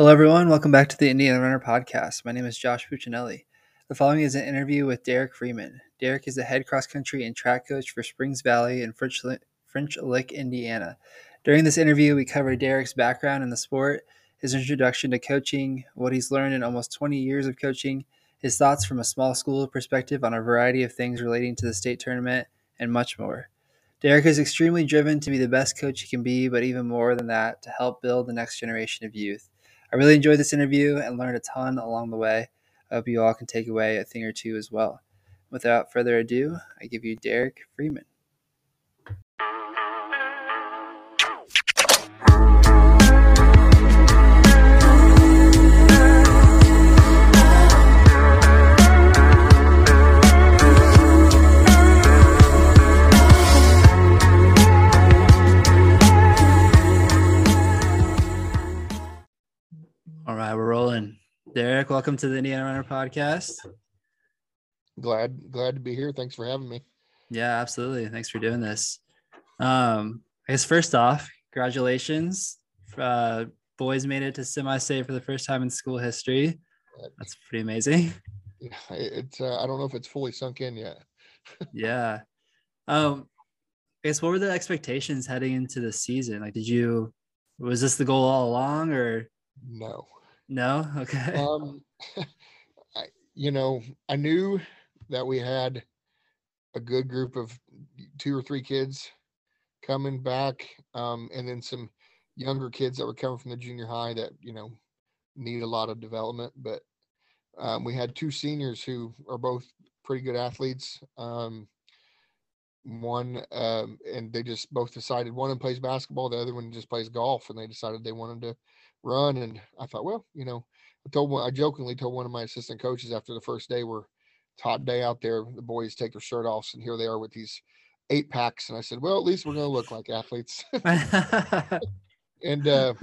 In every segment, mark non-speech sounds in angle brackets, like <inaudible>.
Hello, everyone. Welcome back to the Indiana Runner Podcast. My name is Josh Puccinelli. The following is an interview with Derek Freeman. Derek is the head cross country and track coach for Springs Valley in French, French Lick, Indiana. During this interview, we cover Derek's background in the sport, his introduction to coaching, what he's learned in almost 20 years of coaching, his thoughts from a small school perspective on a variety of things relating to the state tournament, and much more. Derek is extremely driven to be the best coach he can be, but even more than that, to help build the next generation of youth. I really enjoyed this interview and learned a ton along the way. I hope you all can take away a thing or two as well. Without further ado, I give you Derek Freeman. Derek, welcome to the Indiana Runner Podcast. Glad glad to be here. Thanks for having me. Yeah, absolutely. Thanks for doing this. Um, I guess first off, congratulations. Uh, boys made it to semi-state for the first time in school history. That's pretty amazing. Yeah, it's uh, I don't know if it's fully sunk in yet. <laughs> yeah. Um, I guess what were the expectations heading into the season? Like, did you was this the goal all along, or No. No? Okay. <laughs> Um <laughs> I, you know, I knew that we had a good group of two or three kids coming back um and then some younger kids that were coming from the junior high that, you know, need a lot of development, but um, we had two seniors who are both pretty good athletes. Um, one um, and they just both decided one plays basketball, the other one just plays golf, and they decided they wanted to run. And I thought, well, you know, I told one, I jokingly told one of my assistant coaches after the first day, we're it's hot day out there, the boys take their shirt off, and here they are with these eight packs. And I said, well, at least we're going to look like athletes. <laughs> and uh,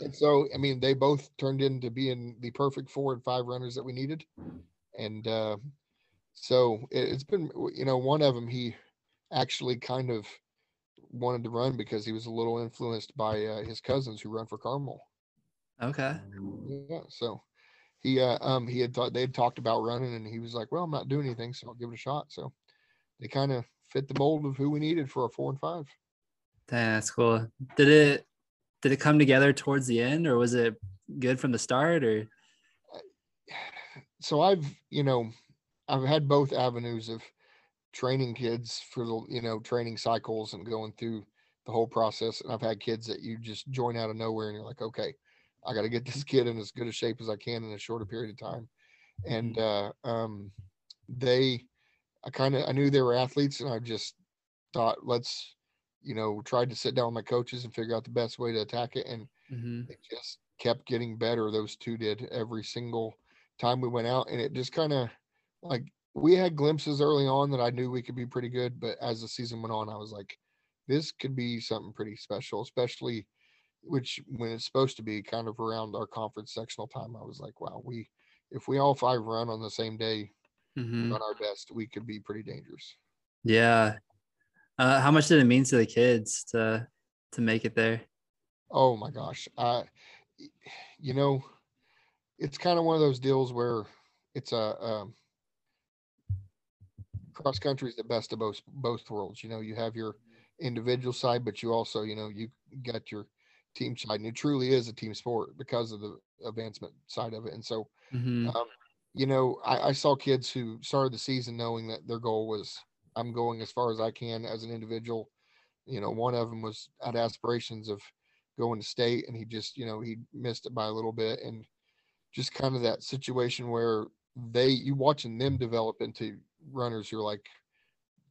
and so I mean, they both turned into being the perfect four and five runners that we needed. And uh, so it, it's been, you know, one of them he actually kind of wanted to run because he was a little influenced by uh, his cousins who run for Carmel. Okay. Yeah, so he uh, um he had thought they had talked about running, and he was like, "Well, I'm not doing anything, so I'll give it a shot." So they kind of fit the mold of who we needed for a four and five. That's cool. Did it did it come together towards the end, or was it good from the start? Or So I've you know I've had both avenues of training kids for the you know training cycles and going through the whole process, and I've had kids that you just join out of nowhere, and you're like, okay, I got to get <laughs> this kid in as good a shape as I can in a shorter period of time. And uh, um, they, I kind of, I knew they were athletes, and I just thought, let's, you know, tried to sit down with my coaches and figure out the best way to attack it, and Mhm. it just kept getting better. Those two did every single time we went out, and it just kind of like we had glimpses early on that I knew we could be pretty good, but as the season went on, I was like, this could be something pretty special, especially which when it's supposed to be kind of around our conference sectional time. I was like, wow, we if we all five run on the same day, Mhm. run our best, we could be pretty dangerous. yeah. Uh, how much did it mean to the kids to to make it there? Oh my gosh. Uh you know, it's kind of one of those deals where it's a um cross country is the best of both both worlds. You know, you have your individual side, but you also, you know, you got your team side, and it truly is a team sport because of the advancement side of it. And so, Mhm. um, you know, I, I saw kids who started the season knowing that their goal was, I'm going as far as I can as an individual. You know, one of them was had aspirations of going to state, and he just, you know, he missed it by a little bit, and just kind of that situation where they, you watching them develop into runners who are like,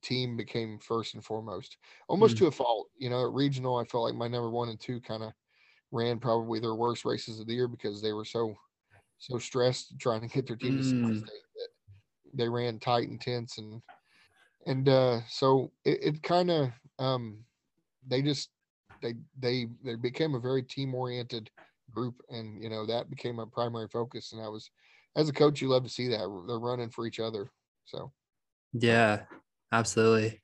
team became first and foremost, almost Mm. to a fault. You know, at regional, I felt like my number one and two kind of ran probably their worst races of the year because they were so so stressed trying to get their team to semi Mm. state that they ran tight and tense and and uh so it, it kind of um they just they they they became a very team oriented group and you know that became a primary focus and I was as a coach you love to see that they're running for each other so Yeah, absolutely.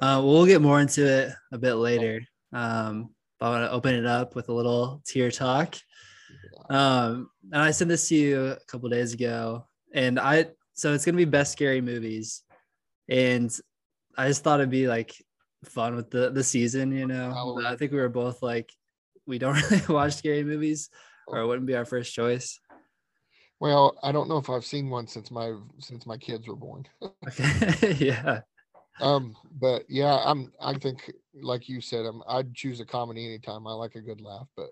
Uh, we'll get more into it a bit later. Um, but I want to open it up with a little tier talk. Um, and I sent this to you a couple days ago, and I so it's gonna be best scary movies, and I just thought it'd be like fun with the the season, you know. I think we were both like, we don't <laughs> really watch scary movies, or it wouldn't be our first choice. Well, I don't know if I've seen one since my since my kids were born. <laughs> <laughs> Yeah, Um, but yeah, I'm. I think, like you said, I'm. I'd choose a comedy anytime. I like a good laugh. But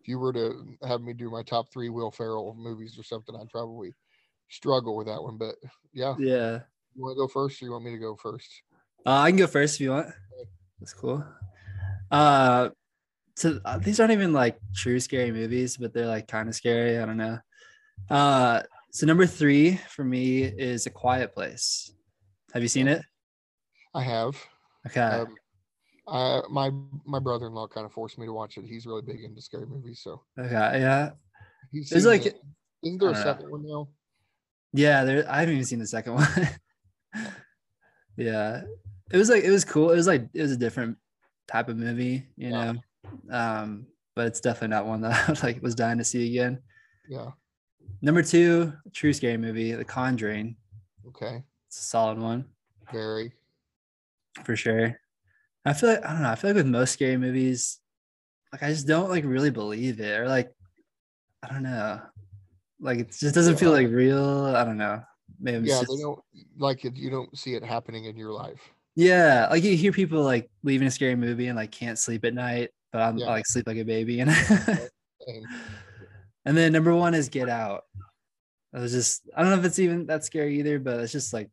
if you were to have me do my top three Will Ferrell movies or something, I'd probably struggle with that one. But yeah, yeah. you want to go first, or you want me to go first? Uh, I can go first if you want. That's cool. Uh, so uh, these aren't even like true scary movies, but they're like kind of scary. I don't know. Uh, so number three for me is A Quiet Place. Have you seen it? I have. Okay. Um, I my my brother-in-law kind of forced me to watch it. He's really big into scary movies, so okay. Yeah. he's seen like- it. Isn't there a know. second one now? Yeah. There. I haven't even seen the second one. <laughs> yeah. It was like it was cool. It was like it was a different type of movie, you Yeah. know. Um, but it's definitely not one that <laughs> I like was dying to see again. Yeah. Number two, true scary movie, The Conjuring. Okay. It's a solid one. Very. for sure. I feel like I don't know. I feel like with most scary movies, like I just don't like really believe it, or like I don't know, like it just doesn't feel like real. I don't know. Maybe Yeah, just- they don't like it. You don't see it happening in your life. yeah, like you hear people like leaving a scary movie and like can't sleep at night, but I'm Yeah. I, like sleep like a baby. <laughs> And. And then number one is Get Out. I was just I don't know if it's even that scary either, but it's just like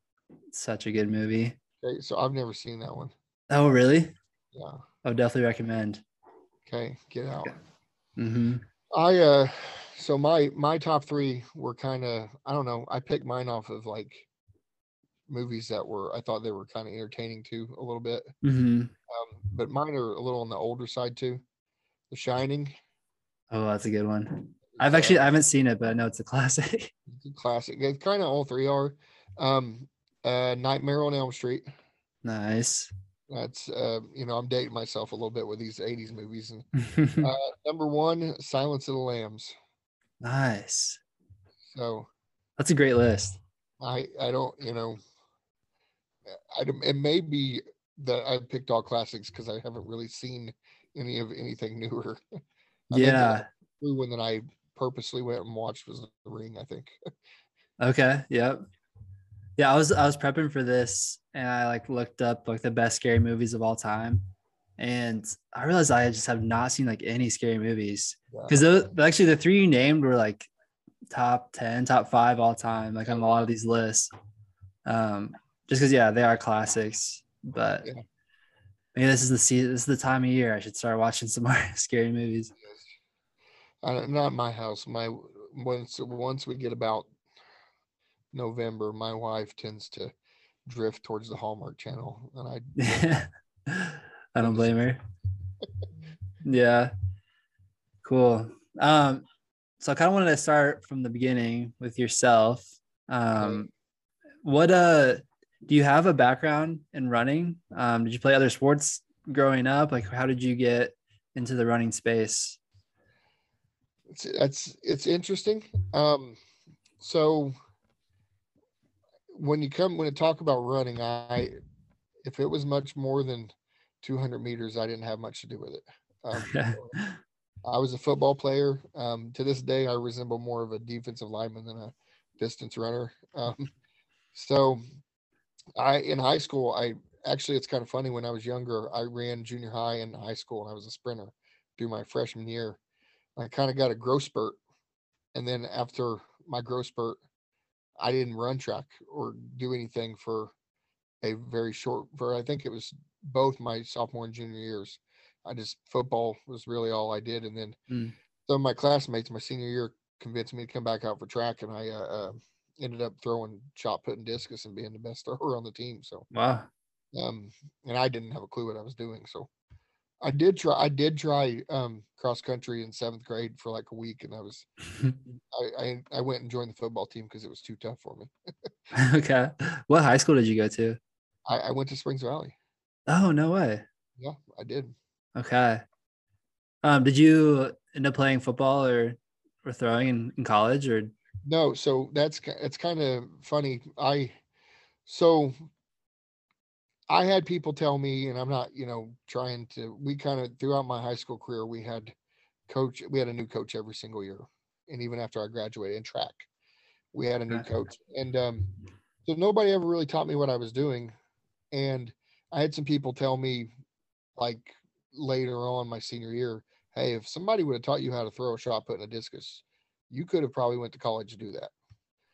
such a good movie. Okay, so I've never seen that one. Oh really? Yeah. I would definitely recommend. Okay, get out. Mm-hmm. I uh so my my top three were kind of I don't know, I picked mine off of like movies that were I thought they were kind of entertaining too a little bit. Mm-hmm. Um, but mine are a little on the older side too. The Shining, Oh, that's a good one. I've uh, actually I haven't seen it, but I know it's a classic. <laughs> classic. It's kind of all three are. Um uh Nightmare on Elm Street. nice. That's uh you know, I'm dating myself a little bit with these 80s movies and <laughs> uh number 1 Silence of the Lambs. nice. So That's a great list. I I don't you know I it may be that I picked all classics because I haven't really seen any of anything newer. <laughs> I Yeah. the new one that I purposely went and watched was The Ring. I think. <laughs> Okay. Yep. Yeah, I was I was prepping for this and I like looked up like the best scary movies of all time. And I realized I just have not seen like any scary movies. Yeah. Because those actually the three you named were like top 10, top five all time, like on a lot of these lists. Um, just because yeah, they are classics. But Yeah. maybe this is the season, this is the time of year I should start watching some <laughs> more scary movies. Uh, not my house. My once once we get about November, my wife tends to drift towards the Hallmark Channel, and I <laughs> I don't blame her. <laughs> Yeah. Cool. Um, so I kind of wanted to start from the beginning with yourself. Um, what uh do you have a background in running? Um, did you play other sports growing up? Like how did you get into the running space? It's it's it's interesting. Um, so when you come when you talk about running, I if it was much more than 200 meters, I didn't have much to do with it. Um, <laughs> I was a football player. Um, to this day, I resemble more of a defensive lineman than a distance runner. Um, so, I in high school, I actually it's kind of funny. When I was younger, I ran junior high and high school, and I was a sprinter through my freshman year. I kind of got a growth spurt, and then after my growth spurt, I didn't run track or do anything for a very short. For I think it was both my sophomore and junior years. I just football was really all I did, and then Mm. some of my classmates my senior year convinced me to come back out for track, and I uh, uh, ended up throwing shot put and discus and being the best <laughs> thrower on the team. So, Wow. um, and I didn't have a clue what I was doing. So, I did try. I did try um, cross country in seventh grade for like a week, and I was <laughs> I I, I went and joined the football team because it was too tough for me. <laughs> okay. What high school did you go to? I, I went to Springs Valley. Oh, no way. Yeah, I did. Okay. Um, did you end up playing football or for throwing in, in college or no so that's it's kind of funny i so i had people tell me and i'm not you know trying to we kind of throughout my high school career we had coach we had a new coach every single year and even after i graduated in track we had a new coach and um so nobody ever really taught me what i was doing and i had some people tell me like later on my senior year hey if somebody would have taught you how to throw a shot put in a discus you could have probably went to college to do that.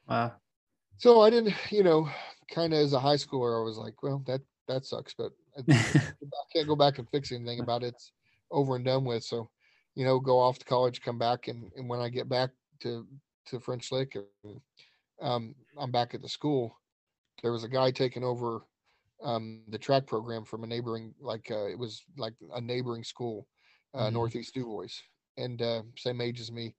Wow. So I didn't, you know, kind of as a high schooler, I was like, well, that that sucks, but I, <laughs> I can't go back and fix anything about it. It's over and done with. So, you know, go off to college, come back, and and when I get back to to French Lick, um, I'm back at the school. There was a guy taking over um, the track program from a neighboring, like uh, it was like a neighboring school, uh, mm-hmm. Northeast DuBois, and uh, same age as me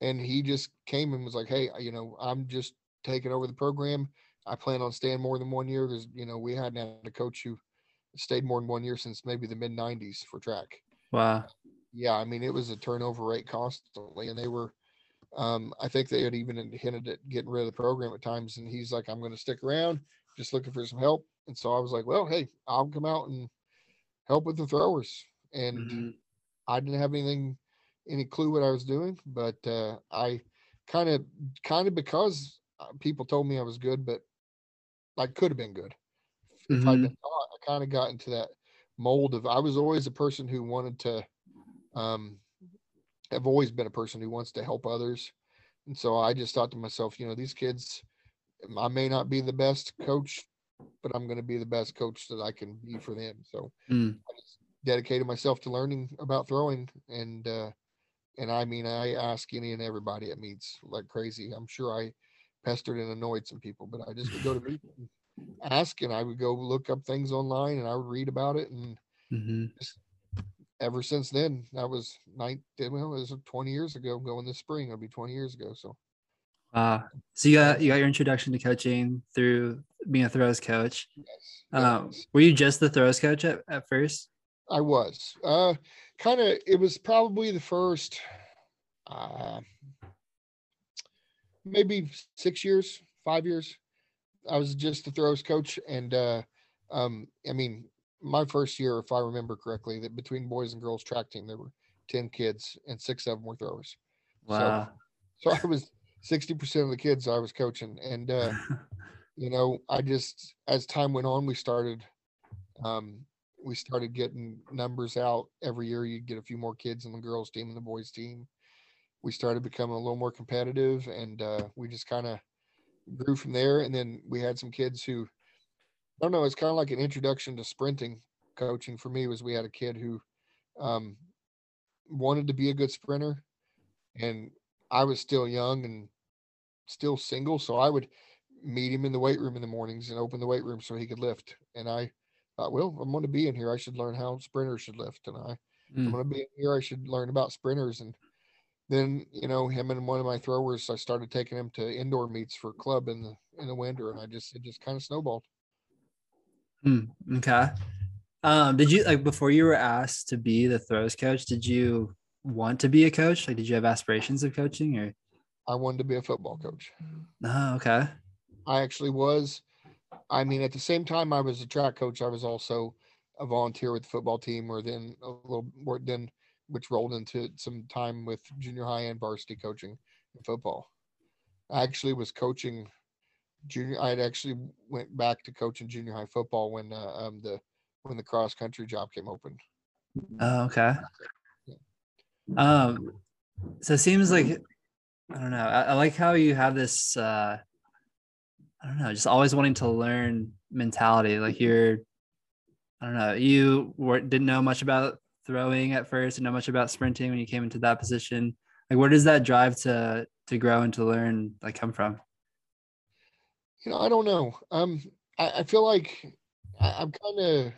and he just came and was like, "Hey, you know, I'm just taking over the program. I plan on staying more than one year. There's, you know, we hadn't had a coach who stayed more than one year since maybe the mid '90s for track. Wow. Yeah, I mean, it was a turnover rate constantly, and they were. Um, I think they had even hinted at getting rid of the program at times, and he's like, "I'm going to stick around, just looking for some help." And so I was like, "Well, hey, I'll come out and help with the throwers." And mm-hmm. I didn't have anything any clue what I was doing, but uh, I kind of, kind of because uh, people told me I was good, but I could have been good if mm-hmm. I'd been taught. I kind of got into that mold of I was always a person who wanted to. Um, I've always been a person who wants to help others, and so I just thought to myself, you know, these kids, I may not be the best coach, but I'm going to be the best coach that I can be for them. So mm. I just dedicated myself to learning about throwing, and uh, and I mean, I ask any and everybody at meets like crazy. I'm sure I pestered and annoyed some people, but I just would go to meet and ask, and I would go look up things online, and I would read about it, and mm-hmm. just, ever since then, that was nine. Well, it was 20 years ago. Going this spring, it'll be 20 years ago. So, uh, so you got you got your introduction to coaching through being a throws coach. Yes. Um, yes. Were you just the throws coach at, at first? I was. Uh, kind of. It was probably the first, uh, maybe six years, five years. I was just the throws coach, and uh, um, I mean, my first year, if I remember correctly, that between boys and girls track team, there were ten kids, and six of them were throwers. Wow. So, so I was sixty percent of the kids I was coaching, and uh, <laughs> you know, I just as time went on, we started um, we started getting numbers out every year. You'd get a few more kids in the girls' team and the boys' team. We started becoming a little more competitive, and uh, we just kind of grew from there. And then we had some kids who, I don't know, it's kind of like an introduction to sprinting coaching for me. Was we had a kid who um, wanted to be a good sprinter, and I was still young and still single, so I would meet him in the weight room in the mornings and open the weight room so he could lift. And I thought, well, I'm going to be in here. I should learn how sprinters should lift. And I, mm. I'm going to be in here. I should learn about sprinters. And then, you know, him and one of my throwers, I started taking him to indoor meets for club in the, in the winter. And I just, it just kind of snowballed. Mm, okay. Um, did you like before you were asked to be the throws coach, did you want to be a coach? Like, did you have aspirations of coaching or? I wanted to be a football coach. Oh, okay. I actually was. I mean, at the same time, I was a track coach. I was also a volunteer with the football team, or then a little more then, which rolled into some time with junior high and varsity coaching in football. I actually was coaching junior. I had actually went back to coaching junior high football when uh, um, the when the cross country job came open. Oh, okay. Yeah. Um, so it seems like I don't know. I, I like how you have this uh I don't know, just always wanting to learn mentality. Like you're, I don't know, you were, didn't know much about throwing at first, and not know much about sprinting when you came into that position. Like, where does that drive to to grow and to learn like come from? You know, I don't know. Um, I, I feel like I, am kind of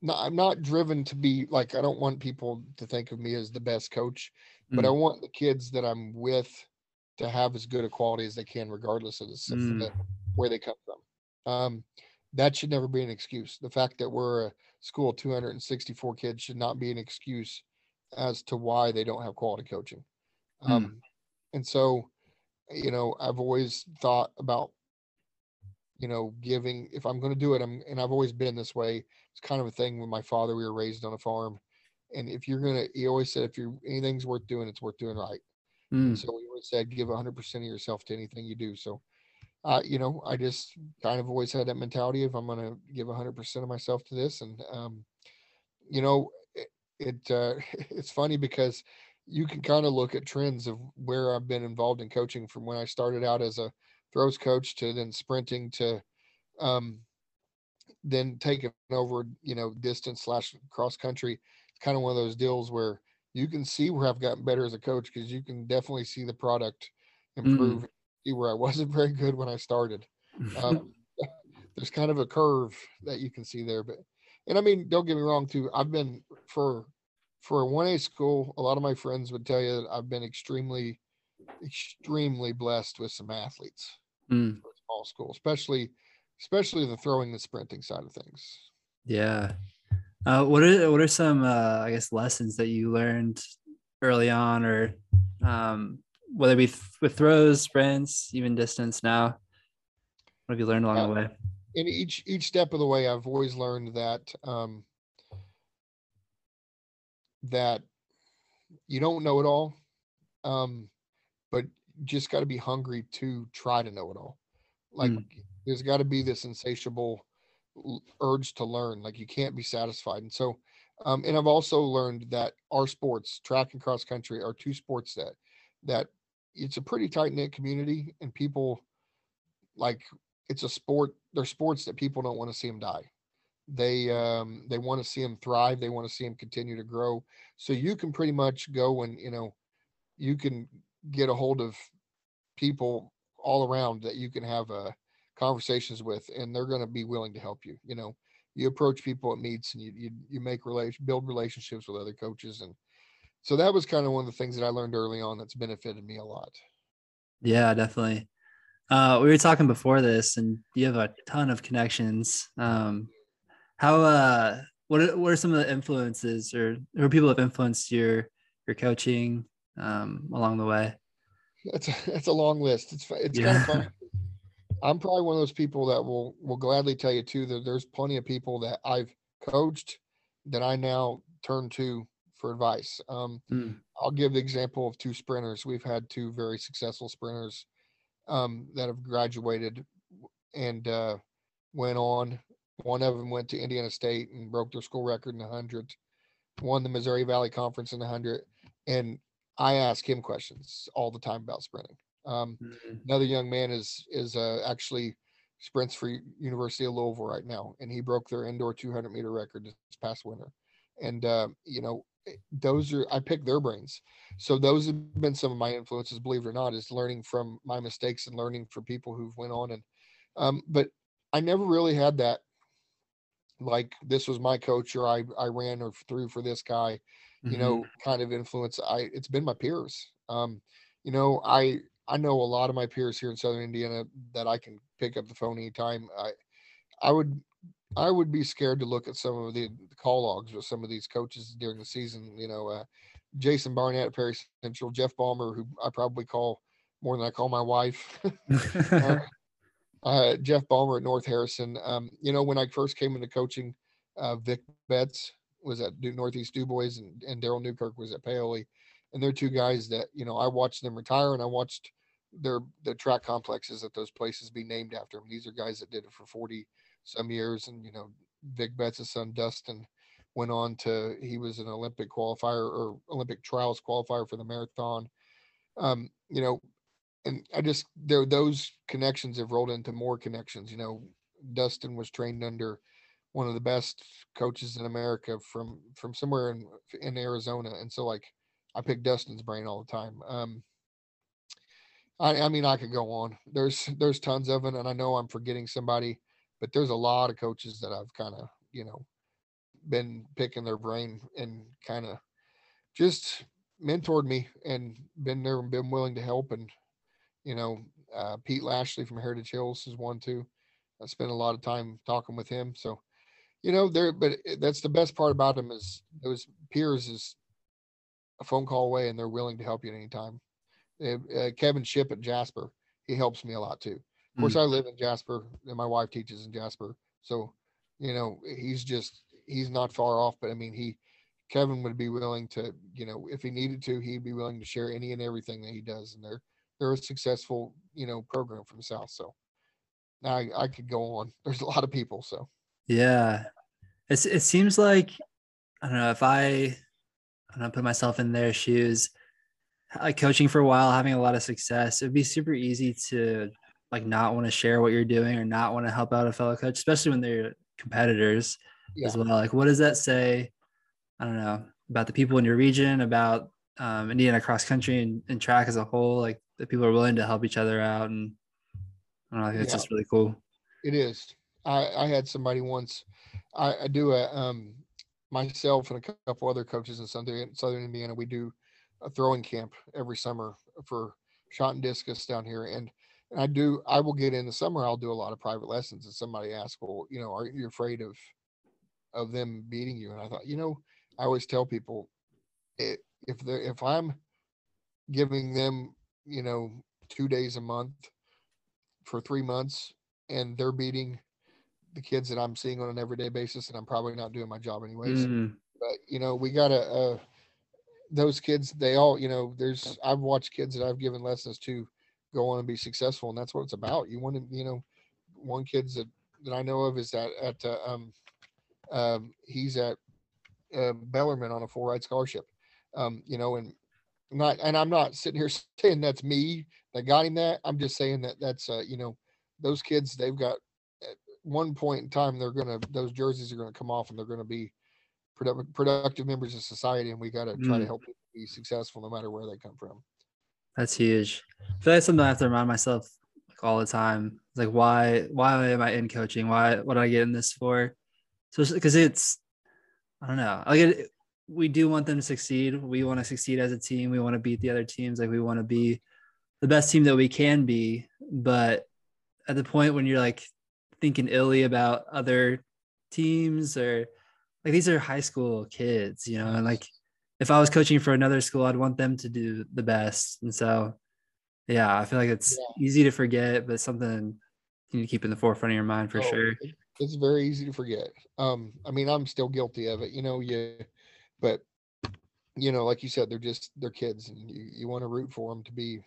not. I'm not driven to be like. I don't want people to think of me as the best coach, but mm. I want the kids that I'm with to have as good a quality as they can, regardless of the, mm. where they come from. Um, that should never be an excuse. The fact that we're a school 264 kids should not be an excuse as to why they don't have quality coaching. Hmm. Um. And so, you know, I've always thought about, you know, giving, if I'm going to do it, I'm, and I've always been this way. It's kind of a thing with my father. We were raised on a farm. And if you're going to, he always said, if you anything's worth doing, it's worth doing right. Mm. So we always said, give 100% of yourself to anything you do. So, uh, you know, I just kind of always had that mentality of I'm going to give 100% of myself to this. And, um, you know, it, it uh, <laughs> it's funny because you can kind of look at trends of where I've been involved in coaching from when I started out as a throws coach to then sprinting to um, then taking over, you know, distance slash cross country. It's kind of one of those deals where you can see where I've gotten better as a coach because you can definitely see the product improve. Mm. See where I wasn't <laughs> very good when I started. Um, <laughs> <laughs> there's kind of a curve that you can see there, but and I mean, don't get me wrong, too. I've been for for a 1A school, a lot of my friends would tell you that I've been extremely, extremely blessed with some athletes mm. for small school, especially especially the throwing and sprinting side of things. Yeah. Uh, what are what are some uh, I guess lessons that you learned early on, or um, whether it be th- with throws, sprints, even distance? Now, what have you learned along uh, the way? In each each step of the way, I've always learned that um, that you don't know it all, um, but just got to be hungry to try to know it all. Like mm. there's got to be this insatiable urge to learn. Like you can't be satisfied. And so, um, and I've also learned that our sports, track and cross country, are two sports that that it's a pretty tight knit community, and people like it's a sport. They're sports that people don't want to see them die. They um, they want to see them thrive. They want to see them continue to grow. So you can pretty much go and you know you can get a hold of people all around that you can have uh, conversations with, and they're going to be willing to help you. You know, you approach people at meets and you you, you make relation build relationships with other coaches, and so that was kind of one of the things that I learned early on that's benefited me a lot. Yeah, definitely. Uh, we were talking before this, and you have a ton of connections. Um, how uh what are, what are some of the influences or who people have influenced your your coaching um along the way? That's a, that's a long list. It's it's yeah. kind of fun. I'm probably one of those people that will will gladly tell you too that there's plenty of people that I've coached that I now turn to for advice. Um, mm. I'll give the example of two sprinters. We've had two very successful sprinters um, that have graduated and uh, went on one of them went to Indiana State and broke their school record in the 100, won the Missouri Valley Conference in the 100. And I ask him questions all the time about sprinting. Um, mm-hmm. Another young man is is uh, actually sprints for University of Louisville right now, and he broke their indoor 200 meter record this past winter. And uh, you know, those are I pick their brains. So those have been some of my influences, believe it or not, is learning from my mistakes and learning from people who've went on. And um, but I never really had that like this was my coach or I, I ran or threw for this guy, you mm-hmm. know, kind of influence. I it's been my peers. Um, you know, I I know a lot of my peers here in Southern Indiana that I can pick up the phone anytime. I I would I would be scared to look at some of the, call logs with some of these coaches during the season. You know, uh, Jason Barnett at Perry Central, Jeff Balmer, who I probably call more than I call my wife. <laughs> uh, <laughs> uh, Jeff Balmer at North Harrison. Um, you know, when I first came into coaching, uh, Vic Betts was at Northeast DuBois and, and Daryl Newkirk was at Paoli. And they're two guys that, you know, I watched them retire and I watched their the track complexes at those places be named after them. These are guys that did it for 40 some years. And, you know, Vic Betts' son, Dustin, went on to, he was an Olympic qualifier or Olympic trials qualifier for the marathon. Um, you know, and I just there those connections have rolled into more connections. You know, Dustin was trained under one of the best coaches in America from from somewhere in in Arizona, and so like I pick Dustin's brain all the time. Um, I, I mean, I could go on. There's there's tons of it, and I know I'm forgetting somebody, but there's a lot of coaches that I've kind of you know been picking their brain and kind of just mentored me and been there and been willing to help and you know, uh, Pete Lashley from Heritage Hills is one too. I spent a lot of time talking with him. So, you know, there, but that's the best part about him is those peers is a phone call away and they're willing to help you at any time. Uh, Kevin Ship at Jasper, he helps me a lot too. Of course, mm. I live in Jasper and my wife teaches in Jasper. So, you know, he's just, he's not far off, but I mean, he, Kevin would be willing to, you know, if he needed to, he'd be willing to share any and everything that he does. And they're, they're a successful, you know, program from the South. So I, I could go on. <laughs> There's a lot of people. So, yeah, it's, it seems like, I don't know if I, I don't put myself in their shoes, like coaching for a while, having a lot of success, it'd be super easy to like not want to share what you're doing or not want to help out a fellow coach, especially when they're competitors yeah. as well. Like, what does that say? I don't know about the people in your region, about um, Indiana cross country and, and, track as a whole. Like that people are willing to help each other out, and I don't know. I think it's yeah. just really cool. It is. I, I had somebody once. I, I do a um, myself and a couple other coaches in Southern Southern Indiana. We do a throwing camp every summer for shot and discus down here, and and I do I will get in the summer I'll do a lot of private lessons and somebody asks well you know are you afraid of of them beating you and I thought you know I always tell people it, if they if I'm giving them you know two days a month for three months and they're beating the kids that I'm seeing on an everyday basis and I'm probably not doing my job anyways mm. but you know we gotta uh those kids they all you know there's I've watched kids that I've given lessons to go on and be successful and that's what it's about. You want to you know one kid's that, that i know of is that at uh, um um he's at uh, bellarmine on a full ride scholarship. Um you know and not and i'm not sitting here <laughs> saying that's me that got him that. I'm just saying that that's uh you know those kids they've got at one point in time they're gonna those jerseys are gonna come off and they're gonna be productive productive members of society and we got to try mm. to help them be successful no matter where they come from that's huge. I feel like something I have to remind myself like all the time. It's like why why am I in coaching? Why what do I get in this for? So because it's I don't know. Like it, we do want them to succeed. We want to succeed as a team. We want to beat the other teams. Like we want to be the best team that we can be. But at the point when you're like thinking illy about other teams or like these are high school kids, you know, and like if I was coaching for another school, I'd want them to do the best. And so, yeah, I feel like it's yeah. easy to forget, but something you need to keep in the forefront of your mind for oh, sure. It's very easy to forget. Um, I mean, I'm still guilty of it, you know, yeah, but you know, like you said, they're just they're kids, and you, you want to root for them to be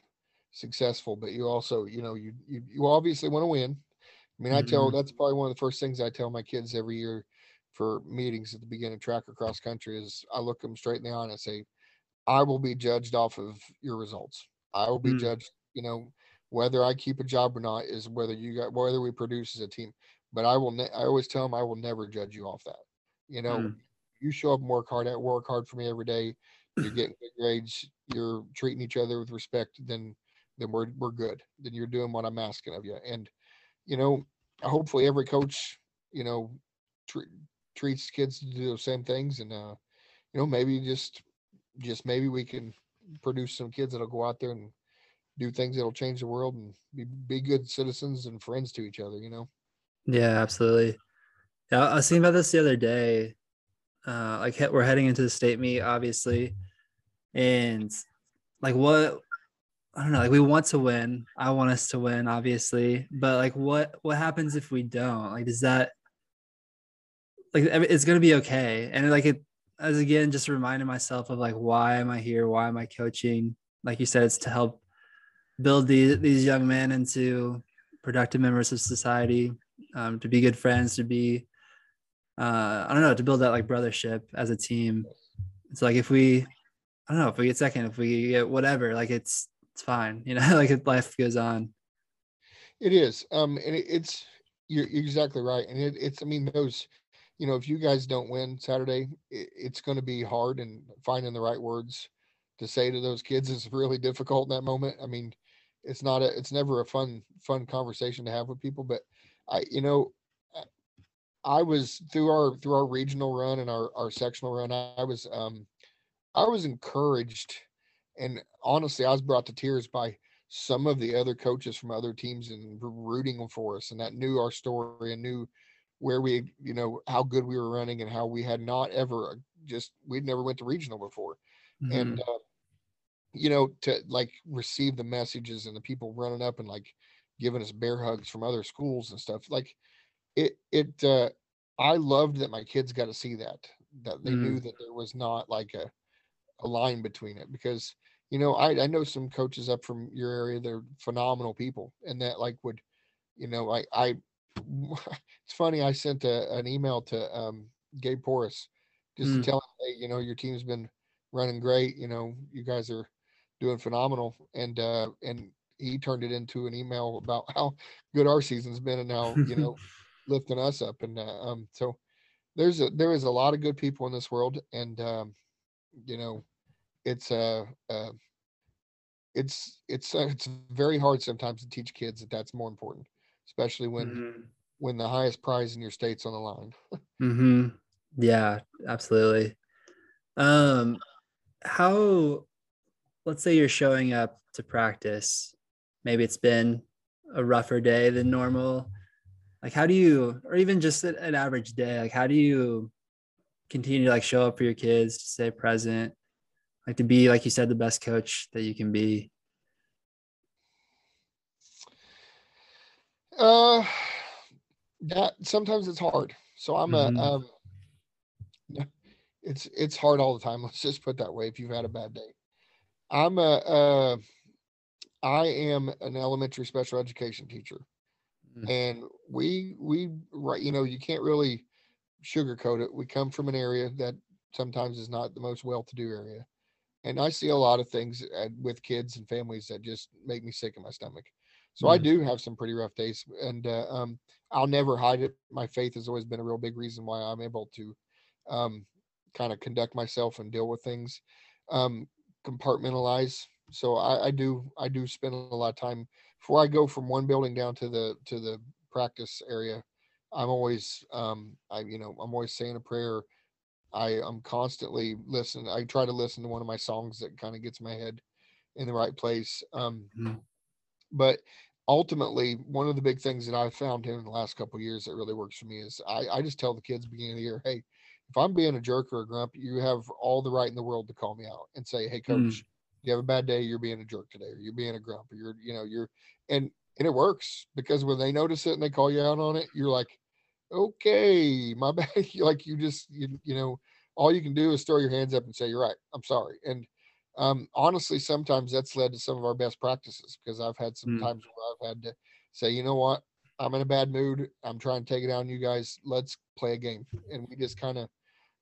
successful, but you also, you know, you you, you obviously want to win. I mean, mm-hmm. I tell mm-hmm. that's probably one of the first things I tell my kids every year for meetings at the beginning of track across country is I look them straight in the eye and I say, I will be judged off of your results. I will be mm. judged, you know, whether I keep a job or not is whether you got whether we produce as a team. But I will. Ne- I always tell them I will never judge you off that. You know, mm. you show up and work hard at work hard for me every day. You're getting good grades. You're treating each other with respect. Then, then we're we're good. Then you're doing what I'm asking of you. And, you know, hopefully every coach, you know, tr- treats kids to do those same things and uh you know maybe just just maybe we can produce some kids that'll go out there and do things that'll change the world and be, be good citizens and friends to each other you know yeah absolutely yeah i was thinking about this the other day uh like we're heading into the state meet obviously and like what I don't know, like we want to win. I want us to win, obviously, but like what what happens if we don't? Like does that like it's gonna be okay. And like it as again, just reminding myself of like why am I here? Why am I coaching? Like you said, it's to help build these these young men into productive members of society, um, to be good friends, to be uh, I don't know, to build that like brothership as a team. It's like if we I don't know if we get second, if we get whatever, like it's it's fine, you know, <laughs> like life goes on. It is, um, and it, it's you're, exactly right, and it, it's I mean those you know, if you guys don't win Saturday, it, it's going to be hard and finding the right words to say to those kids is really difficult in that moment. I mean, it's not a, it's never a fun, fun conversation to have with people, but I, you know, I was through our, through our regional run and our, our sectional run, I was, um, I was encouraged and honestly, I was brought to tears by some of the other coaches from other teams and rooting for us and that knew our story and knew where we, you know, how good we were running and how we had not ever uh, just we'd never went to regional before. mm-hmm. and uh, you know to like receive the messages and the people running up and like giving us bear hugs from other schools and stuff like it it uh i loved that my kids got to see that that they mm. knew that there was not like a a line between it because you know I, I know some coaches up from your area they're phenomenal people and that like would you know i i it's funny i sent a, an email to um gabe porras just mm. to tell him hey you know your team's been running great you know you guys are doing phenomenal. And uh and he turned it into an email about how good our season's been and how you know <laughs> lifting us up. And uh, um so there's a there is a lot of good people in this world and um you know it's uh, uh it's it's uh, it's very hard sometimes to teach kids that that's more important especially when mm-hmm. when the highest prize in your state's on the line. <laughs> Mm-hmm. yeah absolutely. Um how let's say you're showing up to practice maybe it's been a rougher day than normal. Like how do you or even just an average day like how do you continue to like show up for your kids to stay present? Like to be like you said the best coach that you can be uh that sometimes it's hard so i'm mm-hmm. a um <laughs> it's it's hard all the time <laughs> let's just put that way if you've had a bad day i'm a uh i am an elementary special education teacher mm-hmm. and we we right you know you can't really sugarcoat it we come from an area that sometimes is not the most well-to-do area and I see a lot of things uh, with kids and families that just make me sick in my stomach. So mm. I do have some pretty rough days, and uh, um, I'll never hide it. My faith has always been a real big reason why I'm able to um, kind of conduct myself and deal with things, um, compartmentalize. So I, I, do I do spend a lot of time before I go from one building down to the to the practice area. I'm always um, I you know I'm always saying a prayer I am constantly listening. I try to listen to one of my songs that kind of gets my head in the right place. Um, mm-hmm. But ultimately, one of the big things that I've found in the last couple years that really works for me is I, I just tell the kids beginning of the year, hey, if I'm being a jerk or a grump, you have all the right in the world to call me out and say, hey, coach, mm. you have a bad day, you're being a jerk today, or you're being a grump, or you're, you know, you're, and and it works because when they notice it and they call you out on it, you're like, okay, my <laughs> bad. like you just, you, you know, all you can do is throw your hands up and say, you're right. I'm sorry. And um, honestly, sometimes that's led to some of our best practices because I've had some mm. times where I've had to say, you know what, I'm in a bad mood. I'm trying to take it down. You guys, let's play a game. And we just kind of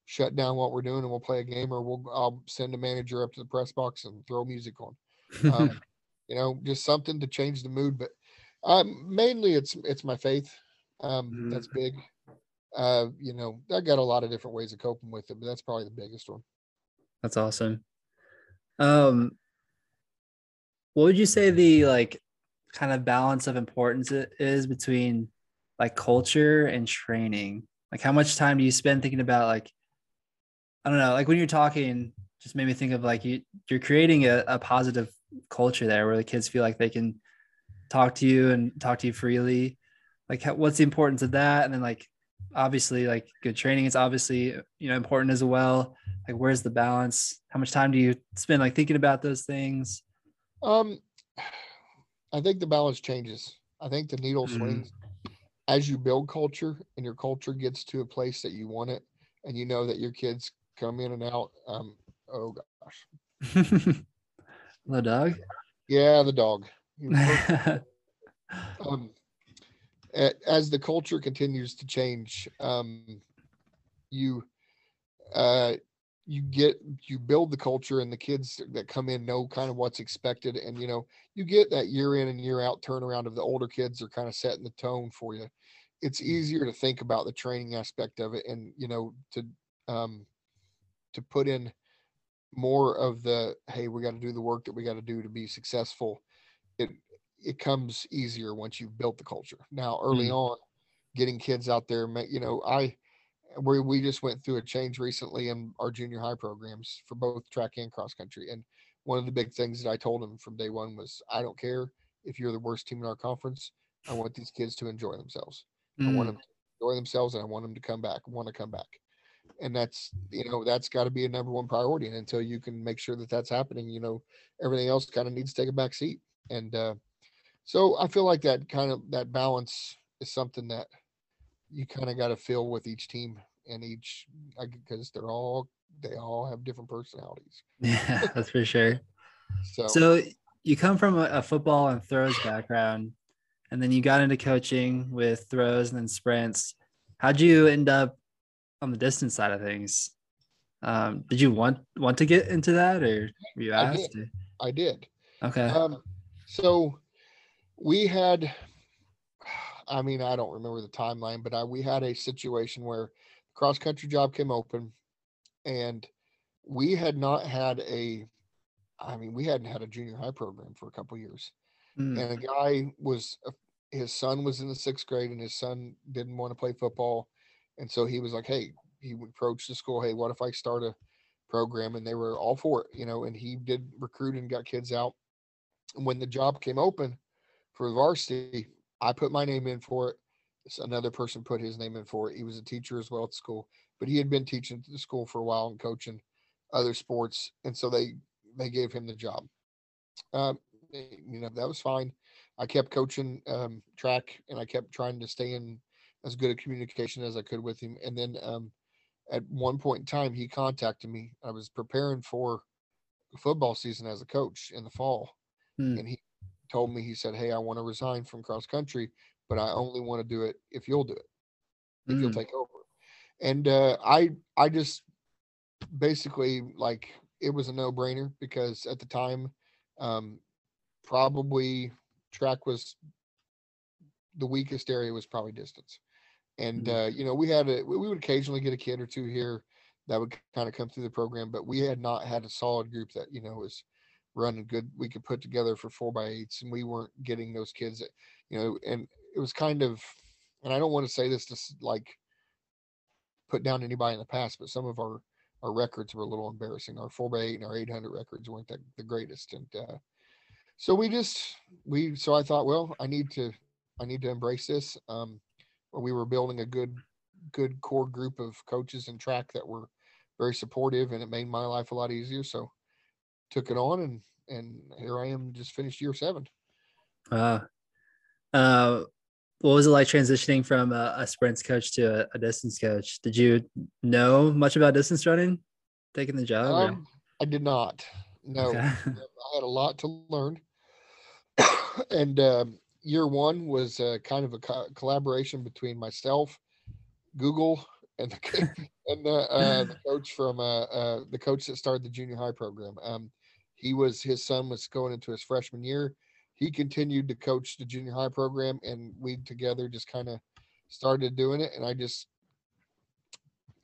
shut down what we're doing and we'll play a game or we'll, I'll send a manager up to the press box and throw music on. Um, <laughs> you know, just something to change the mood. But um, mainly it's, it's my faith. Um, mm. That's big. Uh, you know, I got a lot of different ways of coping with it, but that's probably the biggest one. That's awesome. Um, what would you say the like kind of balance of importance is between like culture and training? Like, how much time do you spend thinking about like, I don't know, like when you're talking, just made me think of like you you're creating a, a positive culture there where the kids feel like they can talk to you and talk to you freely. Like how, what's the importance of that? And then like obviously like good training is obviously you know important as well like where's the balance? How much time do you spend like thinking about those things? Um i think the balance changes. I think the needle mm-hmm. swings. As you build culture and your culture gets to a place that you want it and you know that your kids come in and out um oh gosh. <laughs> The dog? Yeah the dog. <laughs> Um as the culture continues to change, um, you uh, you get you build the culture, and the kids that come in know kind of what's expected, and you know you get that year in and year out turnaround of the older kids are kind of setting the tone for you. It's mm. easier to think about the training aspect of it, and you know to um, to put in more of the hey, we got to do the work that we got to do to be successful. It it comes easier once you've built the culture. Now, early mm. on, getting kids out there, you know, I where we just went through a change recently in our junior high programs for both track and cross country. And one of the big things that I told them from day one was, I don't care if you're the worst team in our conference. I want these kids to enjoy themselves. Mm. I want mm. them to enjoy themselves, and I want them to come back. Want to come back. and that's you know that's got to be a number one priority and until you can make sure that that's happening you know everything else kind of needs to take a back seat and uh, so i feel like that kind of that balance is something that you kind of got to feel with each team and each because they're all they all have different personalities Yeah, <laughs> that's for sure. so, So you come from a, a football and throws background, and then you got into coaching with throws and then sprints. How'd you end up on the distance side of things? Um, did you want want to get into that, or were you I did. asked? i did Okay. Um, so we had, I mean, I don't remember the timeline, but I, we had a situation where a cross country job came open and we had not had a, I mean, we hadn't had a junior high program for a couple years. Mm, And a guy was, uh, his son was in the sixth grade and his son didn't want to play football. And so he was like, Hey, he approached the school. Hey, what if I start a program? And they were all for it, you know, and he did recruit and got kids out and when the job came open for varsity, I put my name in for it. Another person put his name in for it. He was a teacher as well at school, but he had been teaching at the school for a while and coaching other sports, and so they they gave him the job. Um, you know that was fine. I kept coaching um, track, and I kept trying to stay in as good a communication as I could with him. And then um, at one point in time, he contacted me. I was preparing for football season as a coach in the fall Hmm. and he told me he said hey i want to resign from cross country but i only want to do it if you'll do it if you'll Mm. take over and uh i i just basically like it was a no-brainer because at the time um probably track was the weakest area was probably distance and Mhm. uh you know we had a we would occasionally get a kid or two here that would kind of come through the program but we had not had a solid group that you know was running good we could put together for four by eights and we weren't getting those kids that you know and it was kind of and i don't want to say this to like put down anybody in the past but some of our our records were a little embarrassing. Our four by eight and our 800 records weren't that the greatest and uh so we just we so i thought well i need to i need to embrace this um we were building a good good core group of coaches and track that were very supportive and it made my life a lot easier so took it on and and here i am just finished year seven Wow. Uh, what was it like transitioning from a, a sprints coach to a, a distance coach? Did you know much about distance running, taking the job? um, i did not no Okay. <laughs> i had a lot to learn <coughs> and um, year one was uh, kind of a co- collaboration between myself google and the, and the, uh, the coach from uh, uh, the coach that started the junior high program um, he was his son was going into his freshman year. He continued to coach the junior high program and we together just kind of started doing it and i just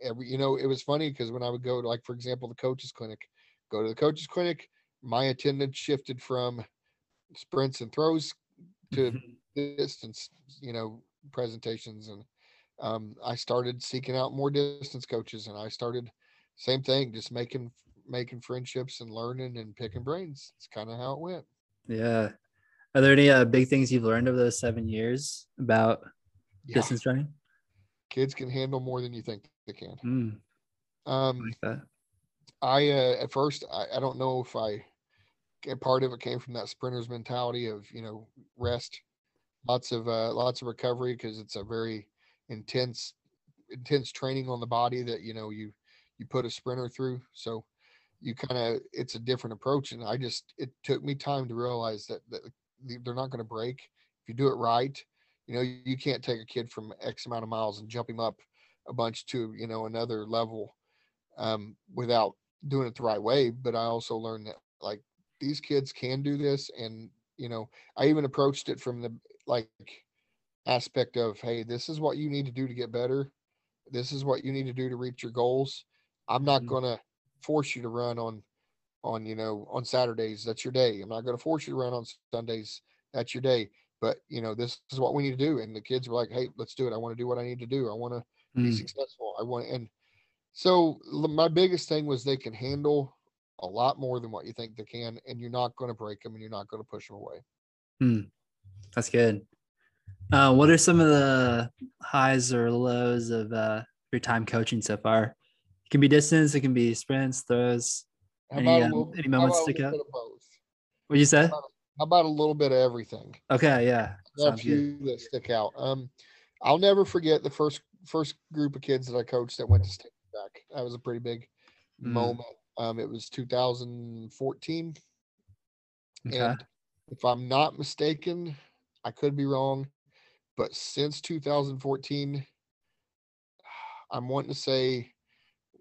every you know it was funny because when i would go to like for example the coaches clinic go to the coaches clinic my attendance shifted from sprints and throws to distance you know presentations and um, i started seeking out more distance coaches and i started same thing just making making friendships and learning and picking brains it's kind of how it went yeah. Are there any uh, big things you've learned over those seven years about yeah distance running? kids can handle more than you think they can Mm, I um like that. I uh, at first I, I don't know if I part of it came from that sprinter's mentality of you know rest, lots of uh, lots of recovery because it's a very intense intense training on the body that you know you you put a sprinter through. So you kind of it's a different approach, and I just it took me time to realize that, that they're not going to break if you do it right. You know you can't take a kid from X amount of miles and jump him up a bunch to you know another level um, without doing it the right way. But I also learned that like these kids can do this, and you know, I even approached it from the like aspect of, hey, this is what you need to do to get better. This is what you need to do to reach your goals. I'm not Mhm. gonna force you to run on on you know on Saturdays. That's your day. I'm not gonna force you to run on Sundays. That's your day. But you know, this is what we need to do. And the kids were like, hey, let's do it. I want to do what I need to do. I want to be Mm, successful. I want and so my biggest thing was they can handle a lot more than what you think they can, and you're not going to break them, and you're not going to push them away. mm, that's good. Uh, what are some of the highs or lows of uh, your time coaching so far? It can be distance, it can be sprints, throws. How Any, about a um, little, any moments stick out? bit of both? What'd you say? How about, how about a little bit of everything? Okay, yeah. A few that stick out. Um, I'll never forget the first first group of kids that I coached that went to state back. That was a pretty big Mm. moment. Um, it was 2014, Okay. and if I'm not mistaken, I could be wrong, but since 2014, <sighs> I'm wanting to say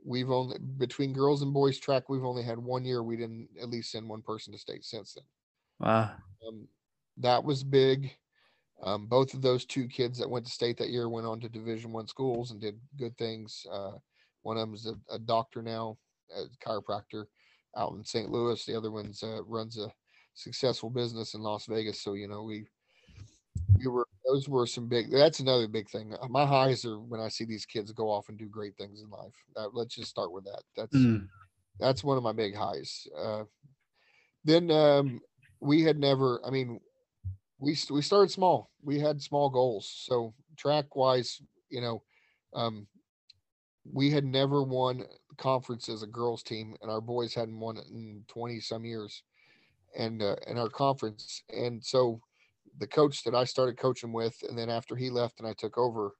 we've only between girls and boys track we've only had one year we didn't at least send one person to state since then. Wow. Um, that was big. Um, both of those two kids that went to state that year went on to Division One schools and did good things. Uh, one of them is a, a doctor now, a chiropractor out in St. Louis. The other one's uh, runs a successful business in Las Vegas. So you know we those were some big. That's another big thing. Uh, My highs are when I see these kids go off and do great things in life. Uh, let's just start with that. That's Mm. that's one of my big highs. Uh, then um, we had never. I mean, we we started small. We had small goals. So track wise, you know, um, we had never won the conference as a girls team, and our boys hadn't won it in twenty some years, and uh, in our conference. And so the coach that I started coaching with, and then after he left and I took over,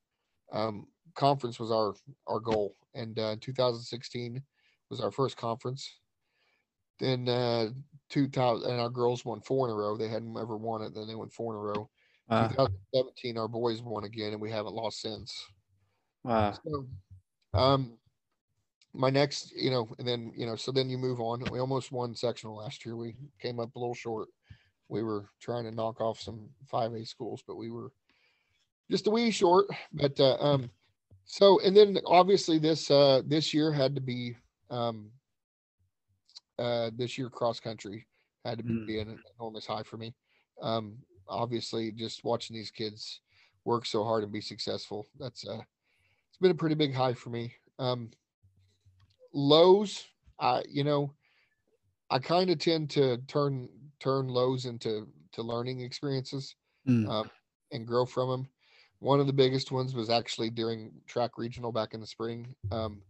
um, conference was our our goal. And uh, 2016 was our first conference. Then uh, 2000 and our girls won four in a row. They hadn't ever won it. Then they won four in a row. Wow. 2017, our boys won again, and we haven't lost since. Wow. So, um, my next, you know, and then you know, so then you move on. We almost won sectional last year. We came up a little short. We were trying to knock off some five A schools, but we were just a wee short. But uh, um, so and then obviously this uh this year had to be um uh this year cross country had to Mm. be an enormous high for me. Um, obviously just watching these kids work so hard and be successful. That's uh it's been a pretty big high for me. Um, lows, I you know, I kind of tend to turn turn lows into to learning experiences Mm. um, and grow from them. One of the biggest ones was actually during track regional back in the spring. Um,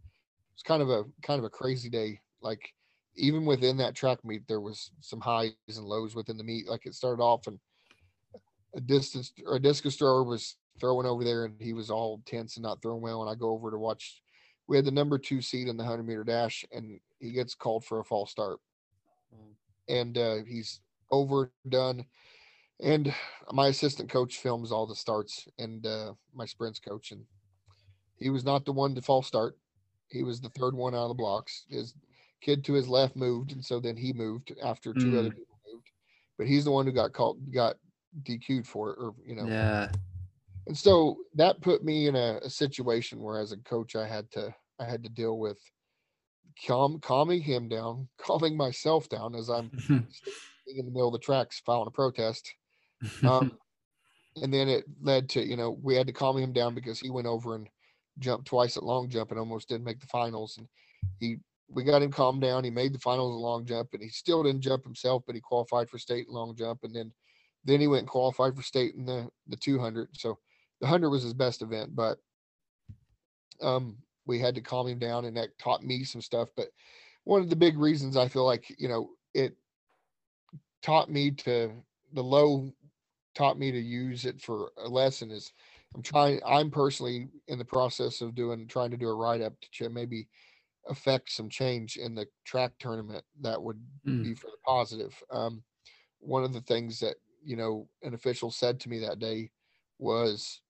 it's kind of a kind of a crazy day. Like even within that track meet, there was some highs and lows within the meet. Like it started off and a distance or a discus thrower was throwing over there and he was all tense and not throwing well. And I go over to watch. We had the number two seed in the hundred meter dash, and he gets called for a false start, and uh, he's overdone. And my assistant coach films all the starts, and uh, my sprints coach, and he was not the one to false start. He was the third one out of the blocks. His kid to his left moved, and so then he moved after two other Mm. people moved. But he's the one who got called, got DQ'd for it, or you know, Yeah. and so that put me in a, a situation where as a coach i had to i had to deal with calm calming him down <laughs> calming myself down as i'm <laughs> in the middle of the tracks filing a protest. Um, <laughs> and then it led to you know we had to calm him down because he went over and jumped twice at long jump and almost didn't make the finals. And he we got him calmed down. He made the finals at long jump and he still didn't jump himself but he qualified for state long jump. And then then he went and qualified for state in the the 200 so the 100 was his best event but um we had to calm him down and that taught me some stuff but one of the big reasons i feel like you know it taught me to the low taught me to use it for a lesson is i'm trying i'm personally in the process of doing trying to do a write up to maybe affect some change in the track tournament that would Mm. be for the positive um one of the things that you know an official said to me that day was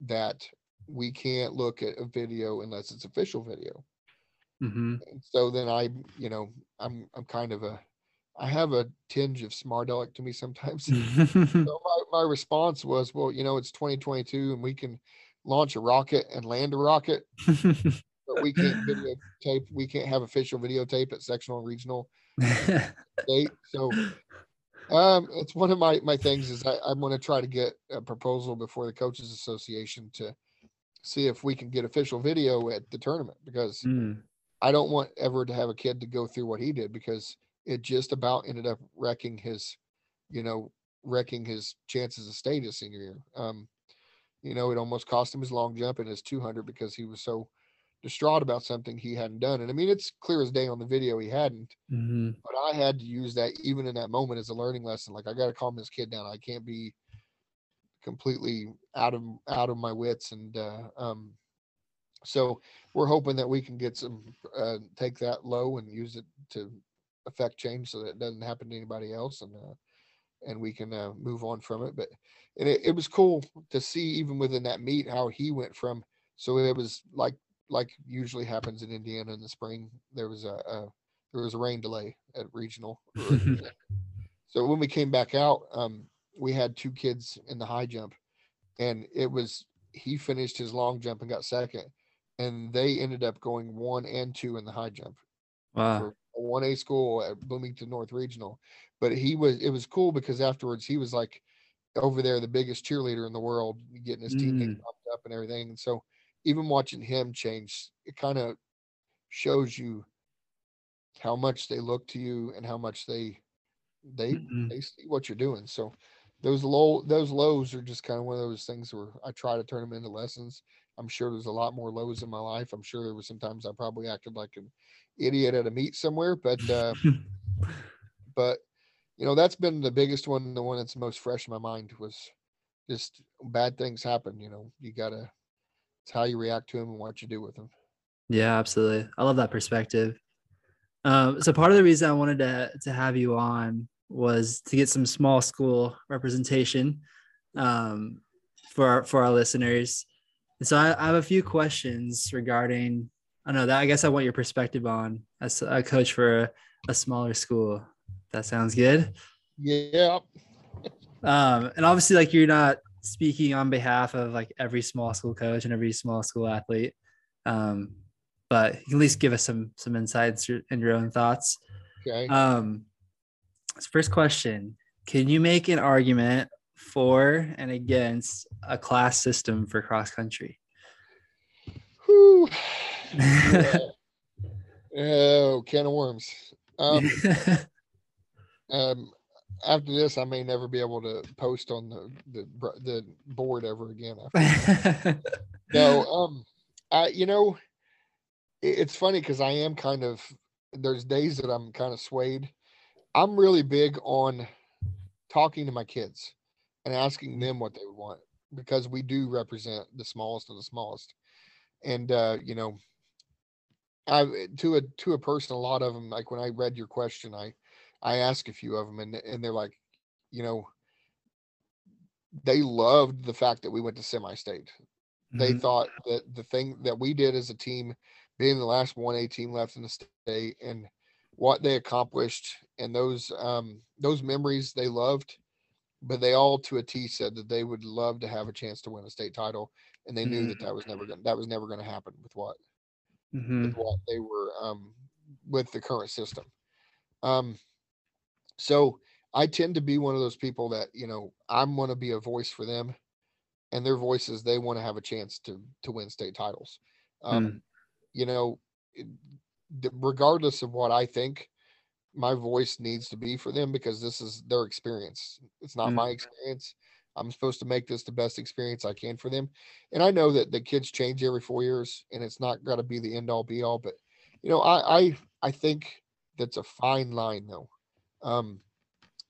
that we can't look at a video unless it's official video hmm so then I, you know, I'm I'm kind of a I have a tinge of smart aleck to me sometimes. <laughs> so <laughs> my, my response was, well, you know, it's 2022 and we can launch a rocket and land a rocket, but we can't <laughs> videotape, we can't have official videotape at sectional and regional state. So um it's one of my my things is I, I'm gonna try to get a proposal before the coaches association to see if we can get official video at the tournament because Mm. I don't want ever to have a kid to go through what he did because it just about ended up wrecking his, you know, wrecking his chances of state his senior year. Um, you know, it almost cost him his long jump and his 200 because he was so distraught about something he hadn't done. And I mean, it's clear as day on the video he hadn't, Mm-hmm. but I had to use that even in that moment as a learning lesson. Like I got to calm this kid down. I can't be completely out of out of my wits. And uh, um, so we're hoping that we can get some uh, take that low and use it to affect change so that it doesn't happen to anybody else and uh, and we can uh, move on from it. But and it, it was cool to see even within that meet how he went from so it was like like usually happens in Indiana in the spring. There was a, a there was a rain delay at regional. <laughs> so when we came back out, um, we had two kids in the high jump, and it was he finished his long jump and got second, and they ended up going one and two in the high jump Wow. one A school at Bloomington North Regional. But he was it was cool because afterwards he was like over there the biggest cheerleader in the world, getting his Mm. pumped up and everything. And so even watching him change, it kind of shows you how much they look to you and how much they they Mhm. they see what you're doing. So those low those lows are just kind of one of those things where I try to turn them into lessons. I'm sure there's a lot more lows in my life. I'm sure there was sometimes I probably acted like an idiot at a meet somewhere, but uh, <laughs> but you know that's been the biggest one. The one that's most fresh in my mind was just bad things happen. You know, you gotta it's how you react to them and what you do with them. Yeah, absolutely. I love that perspective. Um, so part of the reason I wanted to to have you on was to get some small school representation um, for our, for our listeners. And so I, I have a few questions regarding. I know that I guess I want your perspective on as a coach for a, a smaller school. That sounds good. Yeah, Um, and obviously, like you're not speaking on behalf of like every small school coach and every small school athlete, um, but you can at least give us some some insights and your own thoughts. okay. Um, first question: Can you make an argument for and against a class system for cross country? Yeah. <laughs> Oh, can of worms. Um, <laughs> um, after this, I may never be able to post on the the, the board ever again. No, <laughs> um, I you know, it, it's funny because I am kind of there's days that I'm kind of swayed. I'm really big on talking to my kids and asking them what they would want because we do represent the smallest of the smallest, and uh, you know, I to a to a person, a lot of them like when I read your question, I I ask a few of them and and they're like, you know, they loved the fact that we went to semi-state they Mhm. thought that the thing that we did as a team, being the last one A team left in the state, and what they accomplished, and those um, those memories they loved, but they all to a T said that they would love to have a chance to win a state title, and they knew that that was never going that was never going to happen with what Mhm. with what they were um, with the current system. Um, so I tend to be one of those people that you know I'm going to be a voice for them, and their voices they want to have a chance to to win state titles. Um, Mm. You know, regardless of what I think, my voice needs to be for them because this is their experience. It's not Mm. my experience. I'm supposed to make this the best experience I can for them. And I know that the kids change every four years and it's not going to be the end all be all, but you know, I, I, I think that's a fine line though. Um,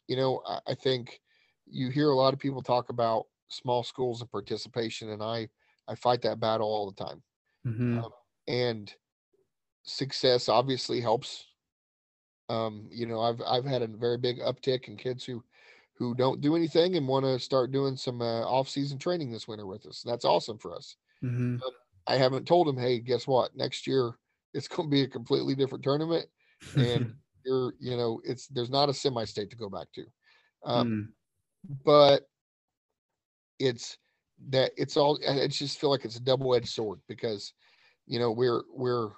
you know, I, I think you hear a lot of people talk about small schools and participation and I, I fight that battle all the time. Mhm. Um, and success obviously helps um you know i've i've had a very big uptick in kids who who don't do anything and want to start doing some uh, off-season training this winter with us that's awesome for us Mhm. i haven't told them hey guess what next year it's going to be a completely different tournament and <laughs> you're you know it's there's not a semi-state to go back to um Mm. but it's that it's all I I just feel like it's a double-edged sword because you know we're we're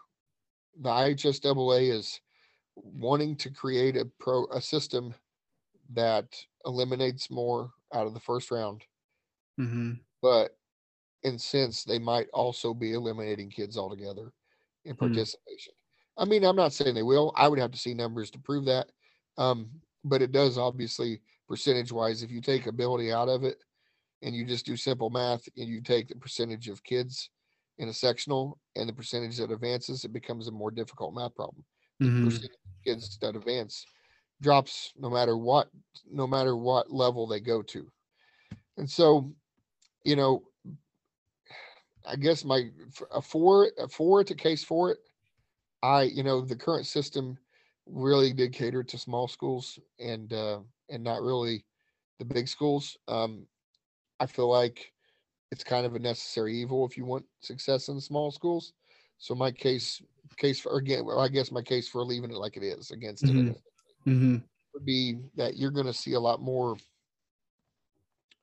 the IHSAA is wanting to create a pro a system that eliminates more out of the first round, Mhm. but in sense they might also be eliminating kids altogether in Hmm. participation. I mean, I'm not saying they will. I would have to see numbers to prove that. Um, but it does obviously percentage wise, if you take ability out of it and you just do simple math and you take the percentage of kids in a sectional and the percentage that advances, it becomes a more difficult math problem. Mhm. Percentage of kids that advance drops no matter what, no matter what level they go to. And so, you know, I guess my f- a four a four to case for it. I you know the current system really did cater to small schools and uh, and not really the big schools. Um, I feel like it's kind of a necessary evil if you want success in small schools. So my case case for again, well, I guess my case for leaving it like it is against it Mhm. Mhm. would be that you're going to see a lot more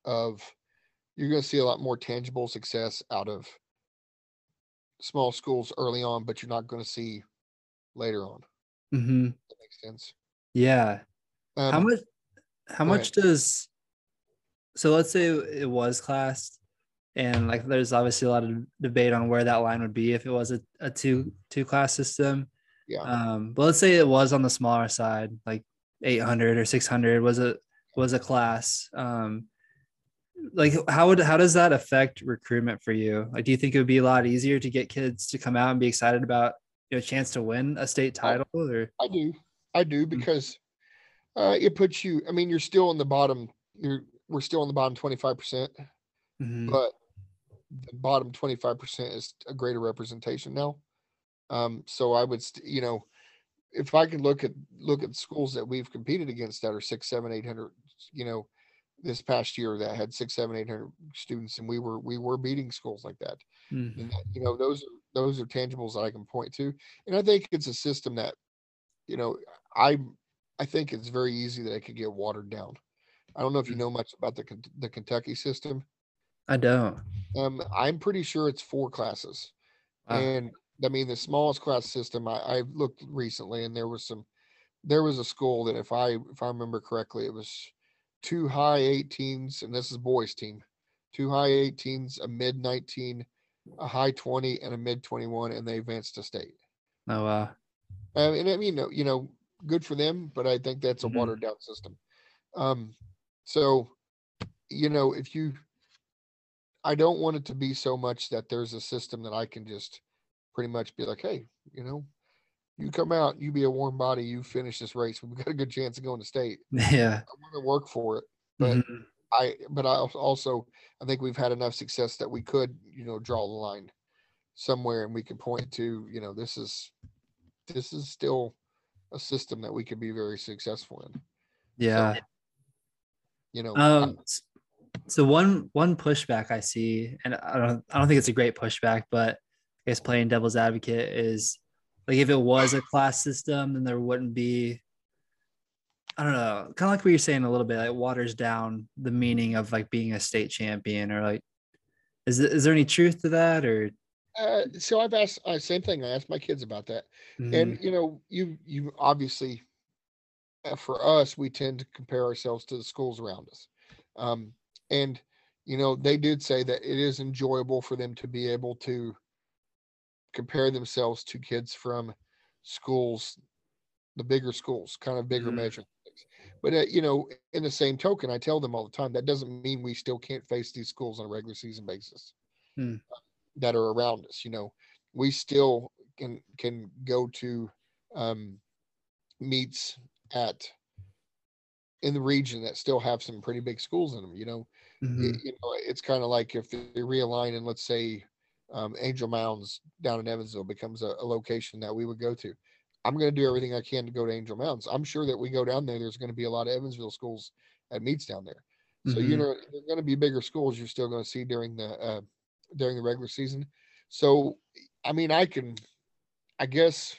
of you're going to see a lot more tangible success out of small schools early on, but you're not going to see later on. Mm-hmm. That makes sense. Yeah. Um, how much how much does so let's say it was classed and like there's obviously a lot of debate on where that line would be if it was a, a two two class system Yeah. um but let's say it was on the smaller side like 800 or 600 was a was a class um like how would how does that affect recruitment for you like do you think it would be a lot easier to get kids to come out and be excited about you know chance to win a state title or I do. I do Mm. because uh, it puts you. I mean, you're still in the bottom. You're we're still in the bottom 25 percent, Mhm. but the bottom 25 percent is a greater representation now. Um, so I would, st- you know, if I could look at look at schools that we've competed against that are six, seven, eight hundred, you know, this past year that had six, seven, eight hundred students, and we were we were beating schools like that. Mhm. And that, you know, those are those are tangibles that I can point to. And I think it's a system that, you know, I I think it's very easy that it could get watered down. I don't know if you Mm. know much about the the Kentucky system. I don't Um, I'm pretty sure it's four classes, Wow. and I mean the smallest class system. I, I looked recently, and there was some. There was a school that, if I if I remember correctly, it was two high 18s, and this is boys team, two high 18s, a mid 19, a high 20, and a mid 21, and they advanced to state. oh wow Um, and I mean, you know, good for them, but I think that's a Mhm. watered down system. Um, so, you know, if you, I don't want it to be so much that there's a system that I can just pretty much be like, hey, you know, you come out, you be a warm body, you finish this race, we've got a good chance of going to state. <laughs> yeah I'm going to work for it. But Mhm. I, but I also, I think we've had enough success that we could, you know, draw the line somewhere and we can point to, you know, this is, this is still a system that we could be very successful in. yeah You know, Um, so one one pushback I see, and I don't I don't think it's a great pushback, but I guess playing devil's advocate is like if it was a class system, then there wouldn't be. I don't know, kind of like what you're saying a little bit, like waters down the meaning of like being a state champion, or like, is is there any truth to that, or? uh, so I've asked, uh, same thing. I asked my kids about that. and you know you you obviously uh, for us we tend to compare ourselves to the schools around us um and you know they did say that it is enjoyable for them to be able to compare themselves to kids from schools the bigger schools kind of bigger Mhm. measure but uh, you know in the same token i tell them all the time that doesn't mean we still can't face these schools on a regular season basis Hmm. that are around us you know we still can can go to um meets at in the region that still have some pretty big schools in them you know Mhm. it- you know it's kind of like if they realign and let's say um, angel mounds down in evansville becomes a, a location that we would go to i'm going to do everything i can to go to angel mounds i'm sure that we go down there there's going to be a lot of evansville schools at meets down there so you Mhm. know there's going to be bigger schools you're still going to see during the uh, during the regular season so i mean i can i guess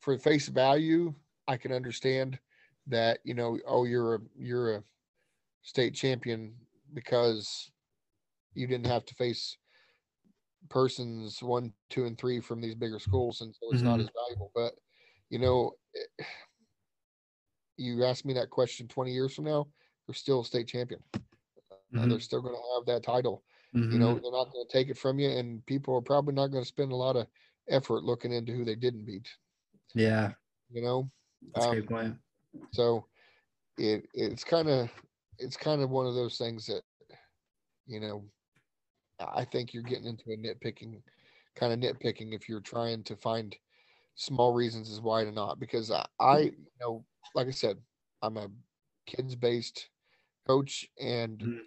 for face value i can understand that you know oh you're a you're a state champion because you didn't have to face persons one two and three from these bigger schools and so it's not Mhm. as valuable but you know eh, you ask me that question 20 years from now they're still a state champion uh, they're Mhm. still going to have that title you Mhm. know they're not going to take it from you and people are probably not going to spend a lot of effort looking into who they didn't beat yeah, you know that's a Um, great point. so it it's kind of it's kind of one of those things that you know i think you're getting into a nitpicking kind of nitpicking if you're trying to find small reasons as why to not. Because I, I you know, like I said, I'm a kids based coach, and Mhm.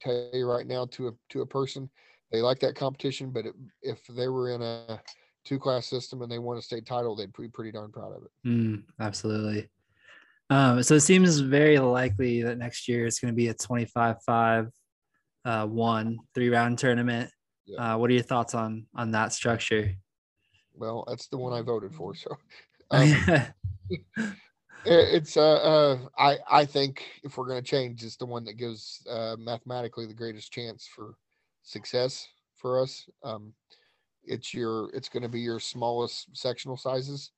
tell you right now to a to a person, they like that competition. But it, if they were in a two class system and they won a state title, they'd be pretty darn proud of it. Mm, absolutely. Um, so it seems very likely that next year it's going to be a 25 5 uh, one three round tournament. Yeah. Uh, what are your thoughts on on that structure? Well, that's the one I voted for. So <laughs> um, <laughs> it's uh, uh I I think if we're gonna change, it's the one that gives uh mathematically the greatest chance for success for us. Um, it's your it's going to be your smallest sectional sizes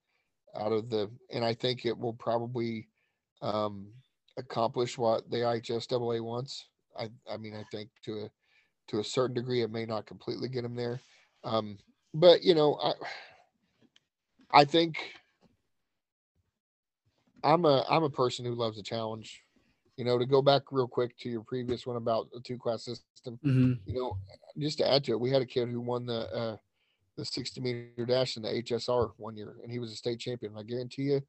out of the, and I think it will probably um accomplish what the IHSAA wants. I I mean I think to a to a certain degree it may not completely get them there, um, but you know I I think I'm a I'm a person who loves a challenge. You know, to go back real quick to your previous one about the two class system. Mhm. You know, just to add to it, we had a kid who won the uh, the 60 meter dash in the HSR one year, and he was a state champion. I guarantee you,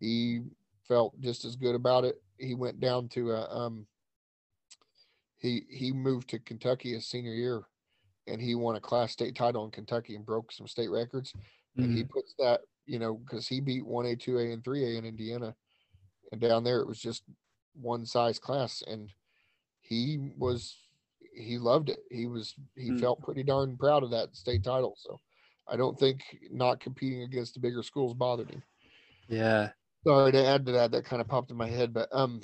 he felt just as good about it. He went down to uh, um he he moved to Kentucky his senior year, and he won a class state title in Kentucky and broke some state records and he Mhm. puts that you know because he beat 1a 2a and 3a in indiana and down there it was just one size class and he was he loved it he was he Mm. felt pretty darn proud of that state title so i don't think not competing against the bigger schools bothered him Yeah. Sorry to add to that that kind of popped in my head but um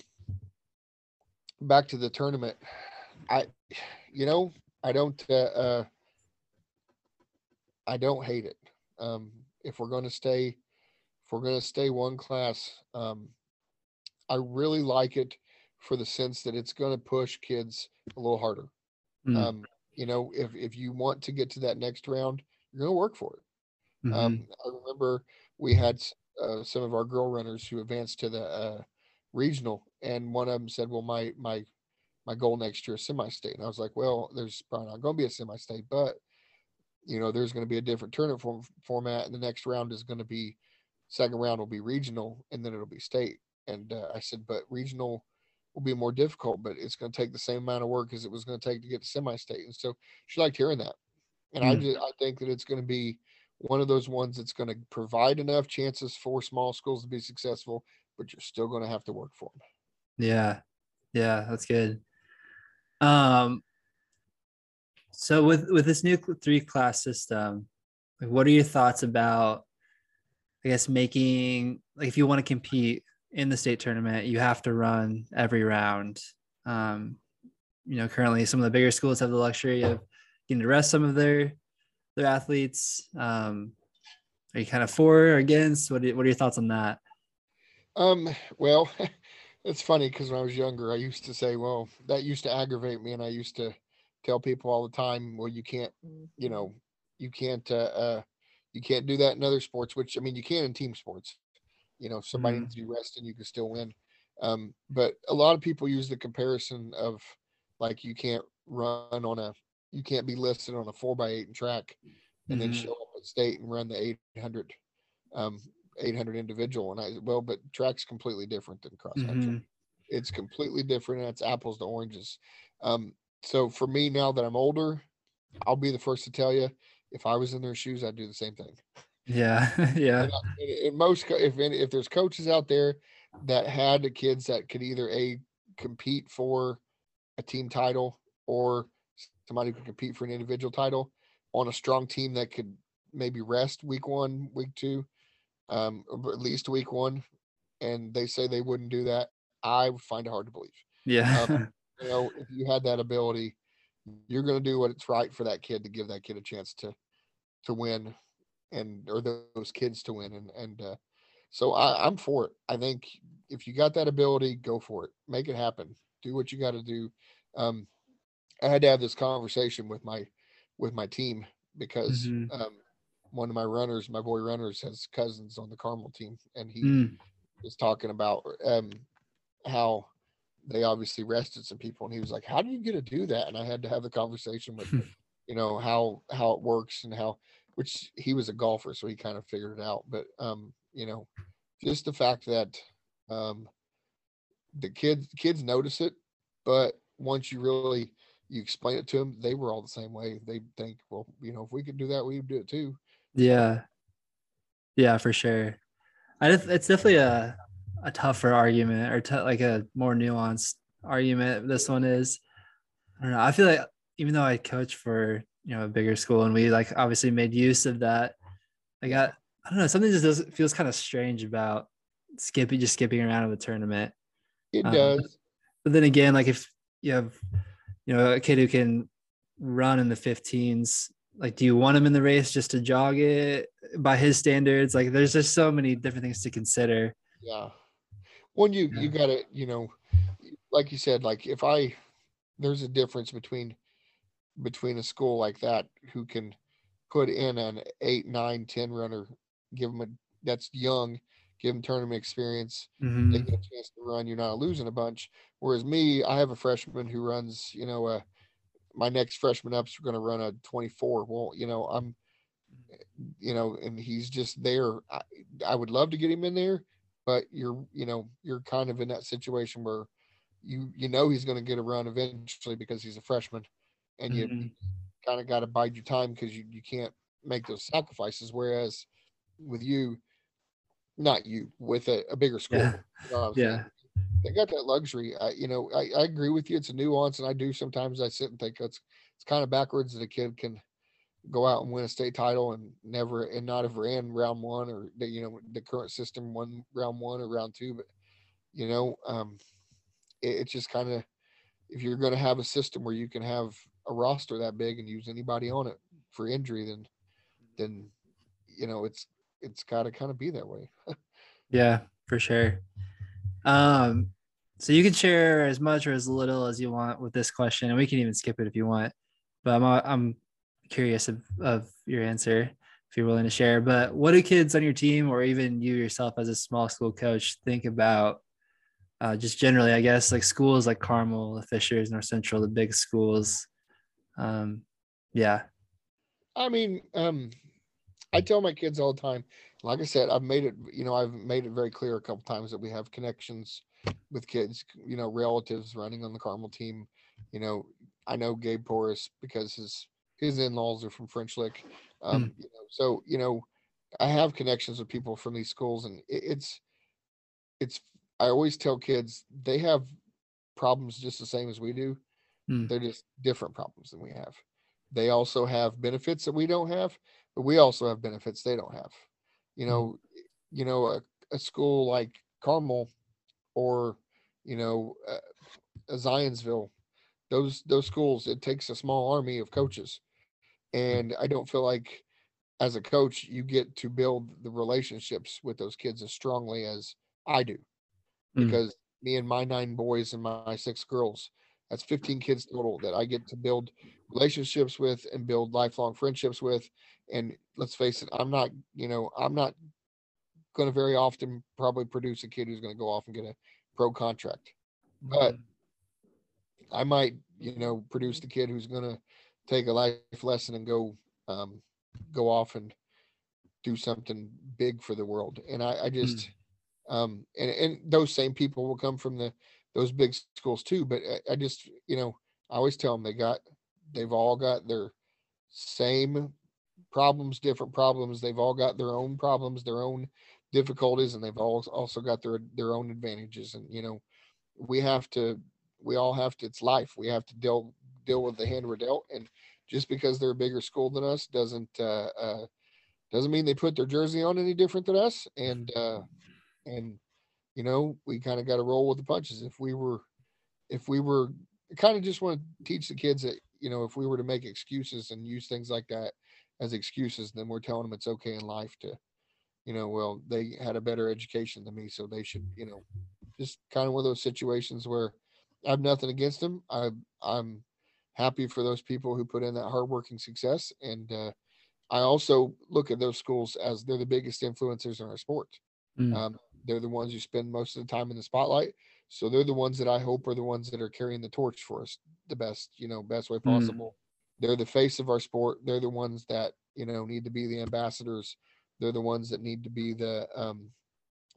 back to the tournament i you know i don't uh, uh i don't hate it um if we're going to stay if we're going to stay one class um i really like it for the sense that it's going to push kids a little harder Mm. um you know if if you want to get to that next round you're going to work for it Mhm. um, I remember we had uh, some of our girl runners who advanced to the uh, regional, and one of them said, "Well, my my my goal next year is semi-state." And I was like, "Well, there's probably not going to be a semi-state, but you know, there's going to be a different tournament form, format, and the next round is going to be second round will be regional, and then it'll be state." And uh, I said, "But regional." Will be more difficult, but it's going to take the same amount of work as it was going to take to get to semi-state, and so she liked hearing that. And I Mm. just I think that it's going to be one of those ones that's going to provide enough chances for small schools to be successful, but you're still going to have to work for them. Yeah. Yeah, that's good. Um so with with this new three class system, like what are your thoughts about I guess making like if you want to compete in the state tournament, you have to run every round. Um you know, currently some of the bigger schools have the luxury of getting to rest some of their their athletes. Um are you kind of for or against? What are, what are your thoughts on that? Um, well, <laughs> it's funny because when I was younger, I used to say, well, that used to aggravate me, and I used to tell people all the time, well, you can't, you know, you can't, uh, uh you can't do that in other sports, which I mean, you can in team sports. You know, if somebody Mhm. needs to be rested, you can still win. Um, but a lot of people use the comparison of like you can't run on a, you can't be listed on a four by eight in track, and then Mhm. show up at state and run the 800 um 800 individual and i well but track's completely different than cross country Mhm. it's completely different and it's apples to oranges um so for me now that i'm older i'll be the first to tell you if i was in their shoes i'd do the same thing Yeah. <laughs> yeah. and, I- and- and most if if there's coaches out there that had the kids that could either a compete for a team title or somebody who could compete for an individual title on a strong team that could maybe rest week one, week two, um, or at least week one, and they say they wouldn't do that, I find it hard to believe. Yeah. <laughs> You know, if you had that ability, you're going to do what it's right for that kid to give that kid a chance to to win, and or those kids to win, and and uh, so I, I'm for it. I think if you got that ability, go for it. Make it happen. Do what you got to do. Um, I had to have this conversation with my with my team because Mhm. um, one of my runners, my boy runners, has cousins on the Carmel team, and he Mm. was talking about um, how they obviously rested some people, and he was like, "How do you get to do that?" And I had to have the conversation with, <laughs> you know, how how it works and how which he was a golfer, so he kind of figured it out. But um, you know, just the fact that um, the kids kids notice it, but once you really you explain it to them, they were all the same way. They think, well, you know, if we could do that, we would do it too. Yeah, yeah, for sure. I just, it's definitely a a tougher argument or t- like a more nuanced argument. This one is. I don't know. I feel like even though I coach for you know a bigger school and we like obviously made use of that, I got I don't know something just does feels kind of strange about skipping just skipping around in the tournament. It um, does. But then again, like if you have you know a kid who can run in the 15s like do you want him in the race just to jog it? By his standards like there's just so many different things to consider. Yeah. When you yeah. you gotta you know like you said like if i there's a difference between between a school like that who can put in an eight nine ten runner give them a that's young give them tournament experience mm-hmm. they get a chance to run you're not losing a bunch whereas me i have a freshman who runs you know uh my next freshman up's are going to run a 24 well you know i'm you know and he's just there I, I would love to get him in there but you're you know you're kind of in that situation where you you know he's going to get a run eventually because he's a freshman and you mm-hmm. kind of got to bide your time because you, you can't make those sacrifices whereas with you not you with a, a bigger school yeah, you know yeah. they got that luxury I, you know I, I agree with you it's a nuance and i do sometimes i sit and think it's it's kind of backwards that a kid can go out and win a state title and never and not have ran round one or the, you know the current system won round one or round two but you know um it, it's just kind of if you're going to have a system where you can have a roster that big and use anybody on it for injury then then you know it's it's got to kind of be that way <laughs> yeah for sure um so you can share as much or as little as you want with this question and we can even skip it if you want but i'm i'm curious of, of your answer if you're willing to share. But what do kids on your team or even you yourself as a small school coach think about uh, just generally, I guess, like schools like Carmel, the Fishers, North Central, the big schools? Um, yeah. I mean, um, I tell my kids all the time, like I said, I've made it, you know, I've made it very clear a couple times that we have connections with kids, you know, relatives running on the Carmel team. You know, I know Gabe Porras because his his in-laws are from French Lick. Um, mm. you know, so you know, I have connections with people from these schools, and it, it's it's. I always tell kids they have problems just the same as we do. Mm. They're just different problems than we have. They also have benefits that we don't have, we also have benefits they don't have. You hmm. know, mm. you know, a, a school like Carmel or you know, uh, Zionsville, those those schools, it takes a small army of coaches and I don't feel like as a coach you get to build the relationships with those kids as strongly as I do. Mm. Because me and my nine boys and my six girls, that's 15 kids total that I get to build relationships with and build lifelong friendships with. And let's face it, I'm not, you know, I'm not going to very often probably produce a kid who's going to go off and get a pro contract. But mm. I might, you know, produce the kid who's going to take a life lesson and go um, go off and do something big for the world. And I, I just mm. um, and and those same people will come from the those big schools too. But I, I just you know I always tell them they got they've all got their same problems, different problems. They've all got their own problems, their own difficulties, and they've all also got their their own advantages. And you know, we have to, we all have to. It's life. We have to deal deal with the hand we're dealt. And just because they're a bigger school than us doesn't uh, uh, doesn't mean they put their jersey on any different than us. And uh, and you know we kind of got to roll with the punches. If we were if we were kind of just want to teach the kids that you know if we were to make excuses and use things like that as excuses, then we're telling them it's okay in life to you know well they had a better education than me so they should you know just kind of one of those situations where I have nothing against them. I I'm happy for those people who put in that hardworking success. And uh, I also look at those schools as they're the biggest influencers in our sport. Mm. Um, they're the ones who spend most of the time in the spotlight. So they're the ones that I hope are the ones that are carrying the torch for us the best, you know, best way mm. possible. Mm. They're the face of our sport. They're the ones that you know need to be the ambassadors. They're the ones that need to be the um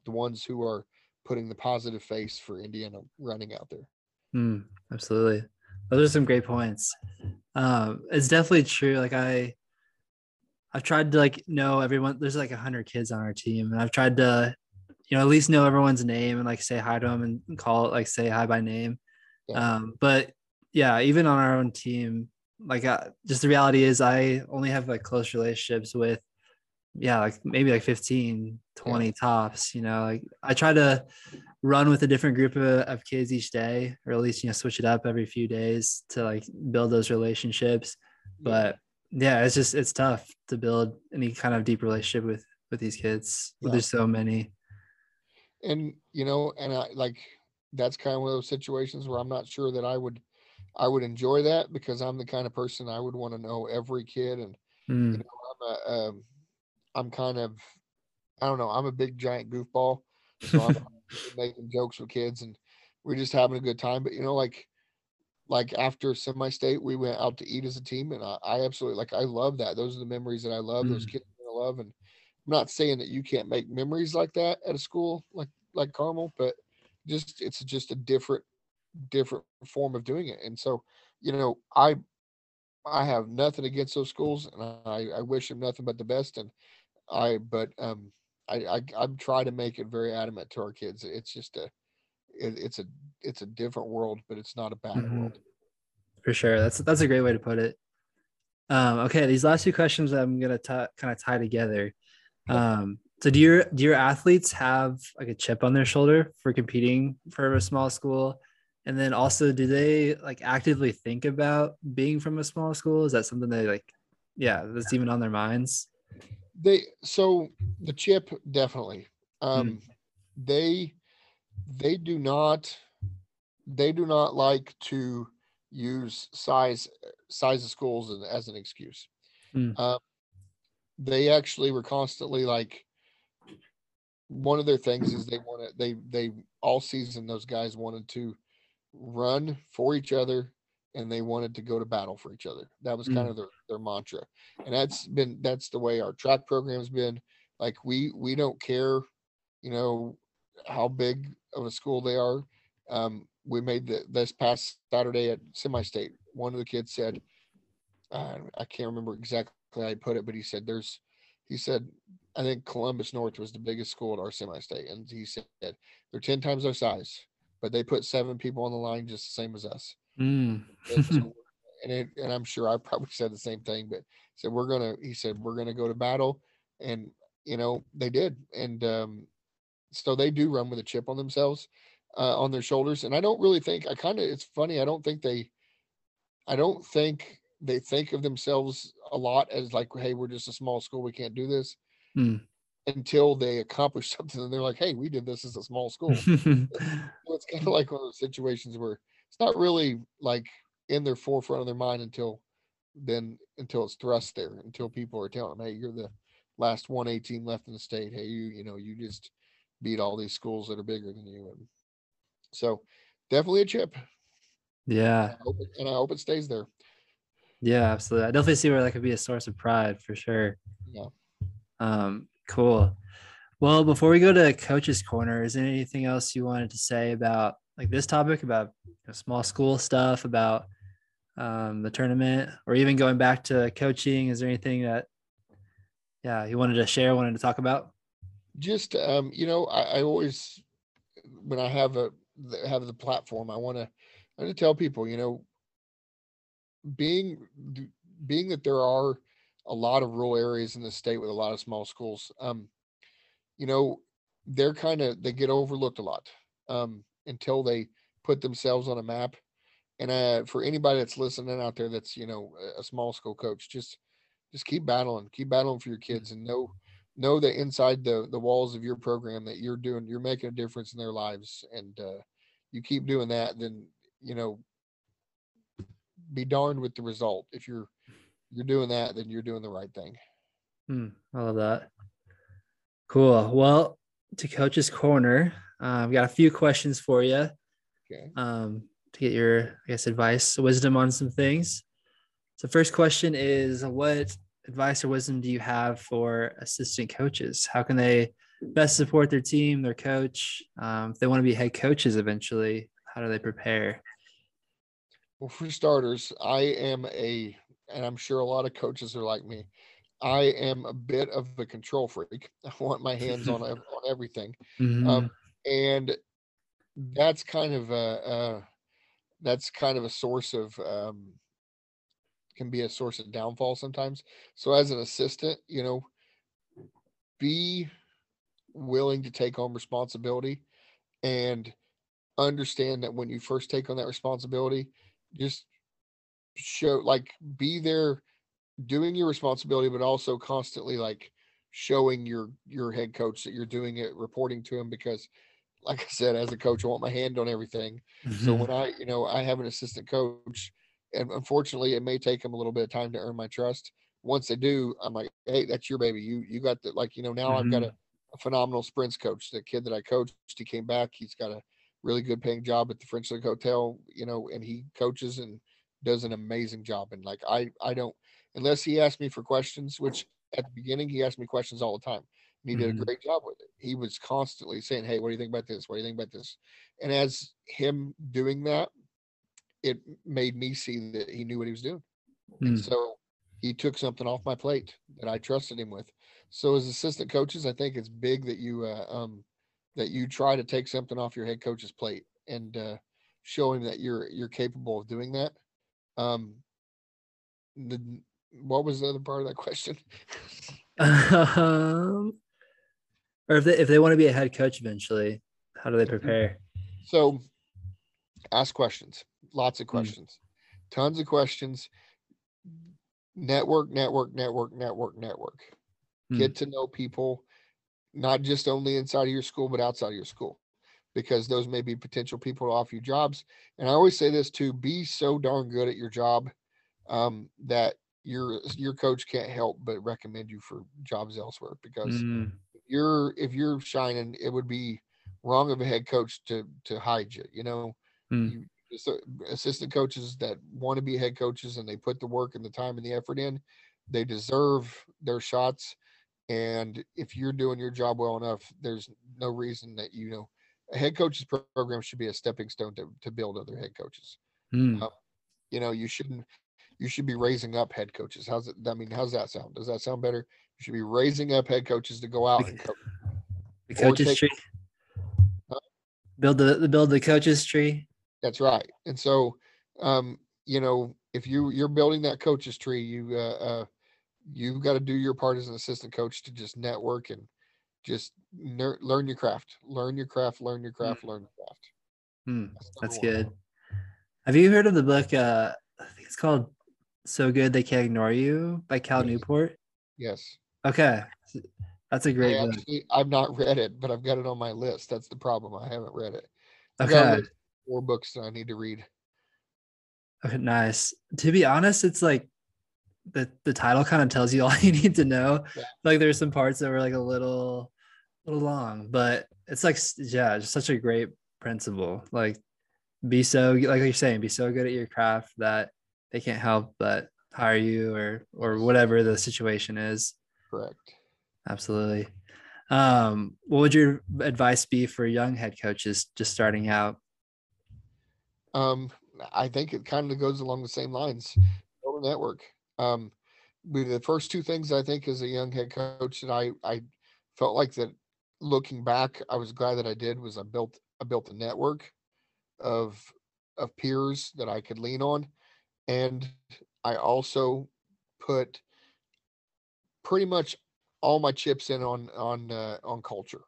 the ones who are putting the positive face for indiana running out there. Mm, absolutely. Those are some great points. Um it's definitely true like i i've tried to like know everyone there's like a hundred kids on our team and i've tried to you know at least know everyone's name and like say hi to them and call it like say hi by name. Yeah. um but yeah even on our own team like uh, just the reality is i only have like close relationships with yeah like maybe like 15 20 yeah. tops you know like i try to run with a different group of, of kids each day or at least you know switch it up every few days to like build those relationships but yeah it's just it's tough to build any kind of deep relationship with with these kids yeah. there's so many and you know and i like that's kind of one of those situations where i'm not sure that i would I would enjoy that because I'm the kind of person I would want to know every kid, and mm. you know, I'm a, um, I'm kind of, I don't know, I'm a big giant goofball, so I'm <laughs> <laughs> making jokes with kids, and we're just having a good time. But you know, like, like after semi-state, we went out to eat as a team, and I, I absolutely like, I love that. Those are the memories that I love. Mm. Those kids I love, and I'm not saying that you can't make memories like that at a school like like Carmel, but just it's just a different different form of doing it. And so, you know, I I have nothing against those schools, and I, I wish them nothing but the best. And I, but um, I, I I'm trying to make it very adamant to our kids. It's just a, it, it's a, it's a different world, but it's not a bad mm-hmm. world. For sure, that's that's a great way to put it. Um, okay, these last two questions I'm gonna t- kind of tie together. Um, so do your do your athletes have like a chip on their shoulder for competing for a small school? And then also, do they like actively think about being from a small school? Is that something they like? Yeah, that's even on their minds. They so the chip definitely. Um, mm. They they do not they do not like to use size size of schools as, an excuse. Mm. Um, they actually were constantly like one of their things is they wanted they they all season those guys wanted to run for each other and they wanted to go to battle for each other. That was kind mm. of their, their mantra. And that's been that's the way our track program's been. Like we we don't care, you know, how big of a school they are. Um, we made the this past Saturday at semi-state. One of the kids said, uh, I can't remember exactly how I put it, but he said there's he said I think Columbus North was the biggest school at our semi-state, and he said they're ten times our size but they put seven people on the line just the same as us. Mm. <laughs> and, so, <laughs> and, it, and I'm sure I probably said the same thing, but said we're gonna. He said we're gonna go to battle, and you know they did, and um, so they do run with a chip on themselves, uh, on their shoulders. And I don't really think I kind of. It's funny. I don't think they. I don't think they think of themselves a lot as like, hey, we're just a small school, we can't do this. Mm until they accomplish <laughs> something and they're like, hey, we did this as a small school. It's kind of <laughs> like one of those situations where it's not really like in their forefront of their mind until then until it's thrust there, until people are telling them, hey, you're the last 118 left in the state. Hey, you, you know, you just beat all these schools that are bigger than you. And so definitely a chip. Yeah. And I hope it, and I hope it stays there. Yeah, absolutely. I definitely see where that could be a source of pride for sure. Yeah. Um, Cool. Well, before we go to coach's corner, is there anything else you wanted to say about like this topic about you know, small school stuff, about um, the tournament, or even going back to coaching? Is there anything that, yeah, you wanted to share, wanted to talk about? Just, um, you know, I, I always, when I have a have the platform, I want to, I want to tell people, you know, being being that there are a lot of rural areas in the state with a lot of small schools. Um, you know, they're kind of they get overlooked a lot um, until they put themselves on a map. And uh, for anybody that's listening out there, that's you know a small school coach, just just keep battling, keep battling for your kids, and know know that inside the the walls of your program that you're doing, you're making a difference in their lives, and uh, you keep doing that, then you know, be darned with the result if you're you're doing that, then you're doing the right thing. Hmm, I love that. Cool. Well, to Coach's Corner, uh, I've got a few questions for you. Okay. Um, to get your, I guess, advice, wisdom on some things. So, first question is, what advice or wisdom do you have for assistant coaches? How can they best support their team, their coach? Um, if they want to be head coaches eventually, how do they prepare? Well, for starters, I am a, and I'm sure a lot of coaches are like me. I am a bit of a control freak. <laughs> I want my hands on <laughs> on everything, Mhm. um, and that's kind of a, a that's kind of a source of um, can be a source of downfall sometimes. So as an assistant, you know, be willing to take on responsibility and understand that when you first take on that responsibility, just show like be there doing your responsibility, but also constantly like showing your your head coach that you're doing it, reporting to him because like I said, as a coach, I want my hand on everything. So Mhm. when I, you know, I have an assistant coach, and unfortunately, it may take them a little bit of time to earn my trust. Once they do, I'm like, hey, that's your baby. You you got the like, you know, now I've got Mhm. a, a phenomenal sprints coach. The kid that I coached, he came back. He's got a really good paying job at the French Lick Hotel, you know, and he coaches and does an amazing job. And like I I don't unless he asked me for questions, which at the beginning he asked me questions all the time. And he did a great job with it. He was constantly saying, Hey, what do you think about this? What do you think about this? And as him doing that, it made me see that he knew what he was doing. And Mm. so he took something off my plate that I trusted him with. So as assistant coaches, I think it's big that you uh, um that you try to take something off your head coach's plate and uh, show him that you're you're capable of doing that. Um, the what was the other part of that question? <laughs> Um, or if they if they want to be a head coach eventually, how do they prepare? So ask questions, lots of Mm. questions, tons of questions. Network, network, network, network, network. Mm. Get to know people, not just only inside of your school, but outside of your school, because those may be potential people to offer you jobs. And I always say this too: be so darn good at your job um, that your your coach can't help but recommend you for jobs elsewhere. Because Mm. you're if you're shining, it would be wrong of a head coach to to hide you. You know, Mm. you uh, assistant coaches that want to be head coaches and they put the work and the time and the effort in, they deserve their shots. And if you're doing your job well enough, there's no reason that you know a head coach's program should be a stepping stone to, to build other head coaches. Mm. Uh, You know, you shouldn't you should be raising up head coaches. How's it? I mean, how's that sound? Does that sound better? You should be raising up head coaches to go out and coach. The coaches take- tree. Huh? Build the build the coaches tree. That's right. And so, um, you know, if you you're building that coaches tree, you uh, uh you've got to do your part as an assistant coach to just network and just ner- learn your craft, learn your craft, learn your craft, learn your craft. Mm. That's, That's good. Have you heard of the book? Uh, I think it's called "So Good They Can't Ignore You" by Cal Yes. Newport. Yes. Okay, that's a great book. actually, I've not read it, but I've got it on my list. That's the problem. I haven't read it. I've got Okay, four books that I need to read. okay, nice. To be honest, it's like the the title kind of tells you <laughs> all you need to know. Yeah. Like there's some parts that were like a little, little long, but it's like yeah, just such a great principle. Like be so like you're saying, be so good at your craft that they can't help but hire you or or whatever the situation is. Correct. Absolutely. Um, what would your advice be for young head coaches just starting out? Um, I think it kind of goes along the same lines. Build a network. Um, the first two things I think as a young head coach that I I felt like that looking back, I was glad that I did was I built I built a network of of peers that I could lean on. And I also put pretty much all my chips in on on uh, on culture.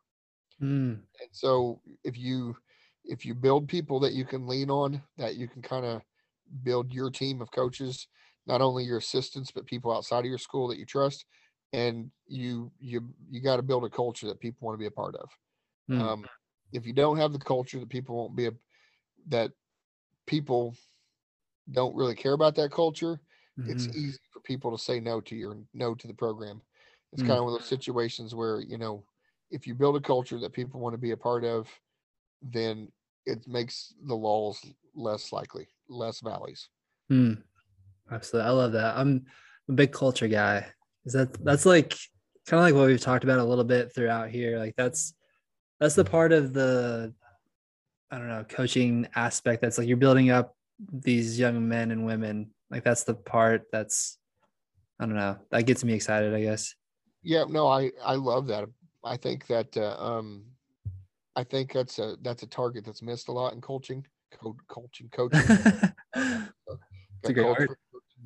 Mm, And so if you if you build people that you can lean on, that you can kind of build your team of coaches, not only your assistants, but people outside of your school that you trust, and you you you got to build a culture that people want to be a part of. mm, Um, if you don't have the culture that people won't be a that people don't really care about that culture, it's mhm, easy for people to say no to your no to the program. It's Mm. kind of one of those situations where you know if you build a culture that people want to be a part of, then it makes the lulls less likely, less valleys. mm. Absolutely. I love that. I'm a big culture guy. Is that that's like kind of like what we've talked about a little bit throughout here. Like that's that's the part of the I don't know coaching aspect that's like you're building up these young men and women. Like that's the part that's I don't know that gets me excited. I guess. Yeah, no, I I love that. I think that uh, um, I think that's a that's a target that's missed a lot in coaching, co- coaching, coaching. <laughs> It's a great word.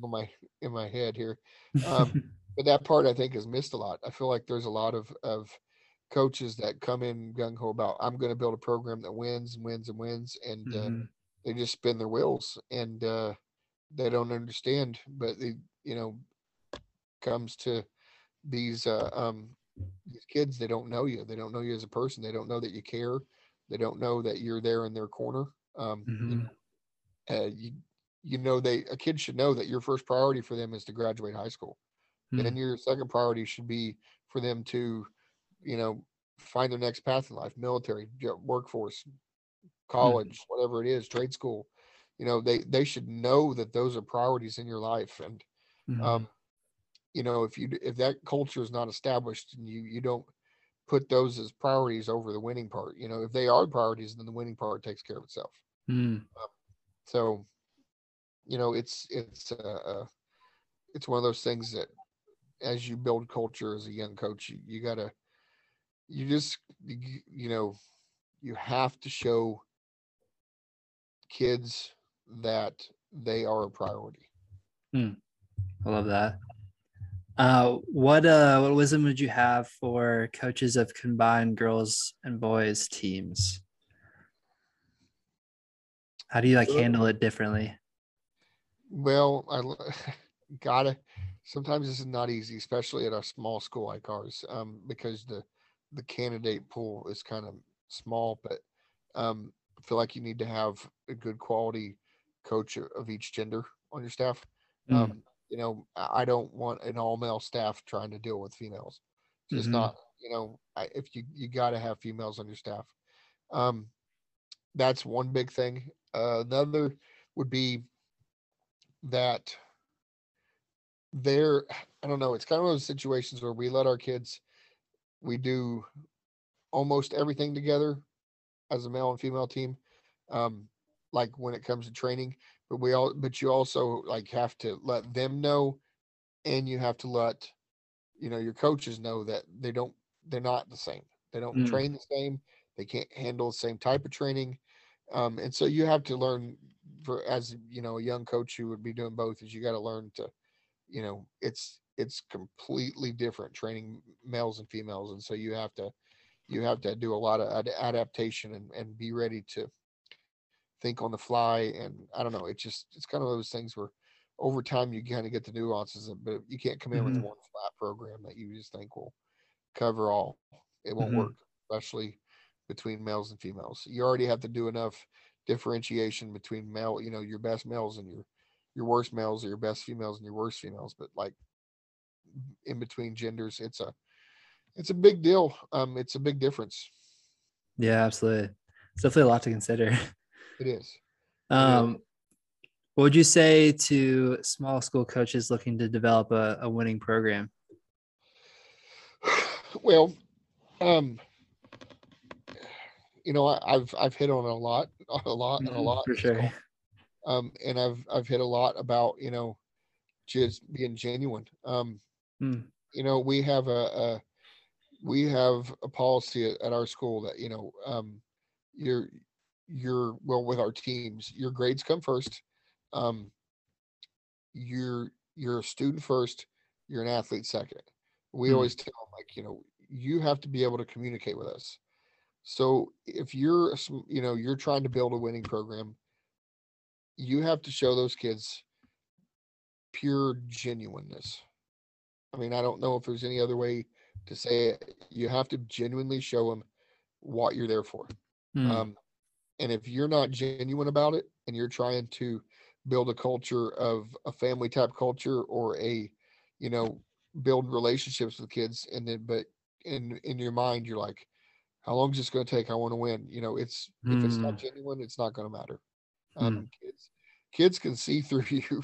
in my in my head here. Um, <laughs> but that part I think is missed a lot. I feel like there's a lot of of coaches that come in gung ho about I'm going to build a program that wins and wins and wins, and uh, Mhm. They just spin their wheels and uh, they don't understand. But they, you know, comes to these uh, um, these kids, they don't know you. They don't know you as a person. They don't know that you care. They don't know that you're there in their corner. Um, you Mhm. uh, you you know they a kid should know that your first priority for them is to graduate high school then Mm. your second priority should be for them to you know find their next path in life military workforce college whatever it is trade school you know they they should know that those are priorities in your life and Mhm. um you know if you if that culture is not established and you you don't put those as priorities over the winning part you know if they are priorities then the winning part takes care of itself Mm. so you know it's it's uh, uh it's one of those things that as you build culture as a young coach you, you gotta you just you, you know you have to show kids that they are a priority I love that. Uh, what uh, what wisdom would you have for coaches of combined girls and boys teams? How do you like handle it differently? well I <laughs> gotta sometimes this is not easy especially at a small school like ours um because the the candidate pool is kind of small but um feel like you need to have a good quality coach of each gender on your staff Mm. um you know i don't want an all male staff trying to deal with females just Mhm. not you know I, if you you got to have females on your staff um that's one big thing uh, another would be that there i don't know it's kind of those situations where we let our kids we do almost everything together as a male and female team um like when it comes to training but we all but you also like have to let them know and you have to let you know your coaches know that they don't they're not the same. They don't Mm. train the same. They can't handle the same type of training. Um and so you have to learn for as you know a young coach who would be doing both is you got to learn to you know it's it's completely different training males and females and so you have to you have to do a lot of ad- adaptation and, and be ready to think on the fly and i don't know it's just it's kind of those things where over time you kind of get the nuances but you can't come in with Mhm. one flat program that you just think will cover all it won't Mhm. work especially between males and females you already have to do enough differentiation between male you know your best males and your your worst males or your best females and your worst females but like in between genders it's a it's a big deal um it's a big difference Yeah, absolutely. It's definitely a lot to consider. it is. <laughs> Um, what would you say to small school coaches looking to develop a, a winning program? <sighs> well um you know I, i've i've hit on a lot <laughs> a lot and a Mhm, lot for sure. um and i've i've hit a lot about you know just being genuine um Mm. you know we have a, a we have a policy at, at our school that you know um your your well with our teams your grades come first um you're you're a student first you're an athlete second. We Hmm. always tell them like you know you have to be able to communicate with us. So if you're you know you're trying to build a winning program you have to show those kids pure genuineness. I mean i don't know if there's any other way to say it you have to genuinely show them what you're there for. Mm. um, and if you're not genuine about it and you're trying to build a culture of a family type culture or a you know build relationships with kids and then but in in your mind you're like how long is this going to take? I want to win. You know it's if it's not Mm. genuine it's not going to matter um kids kids can see through <laughs> you.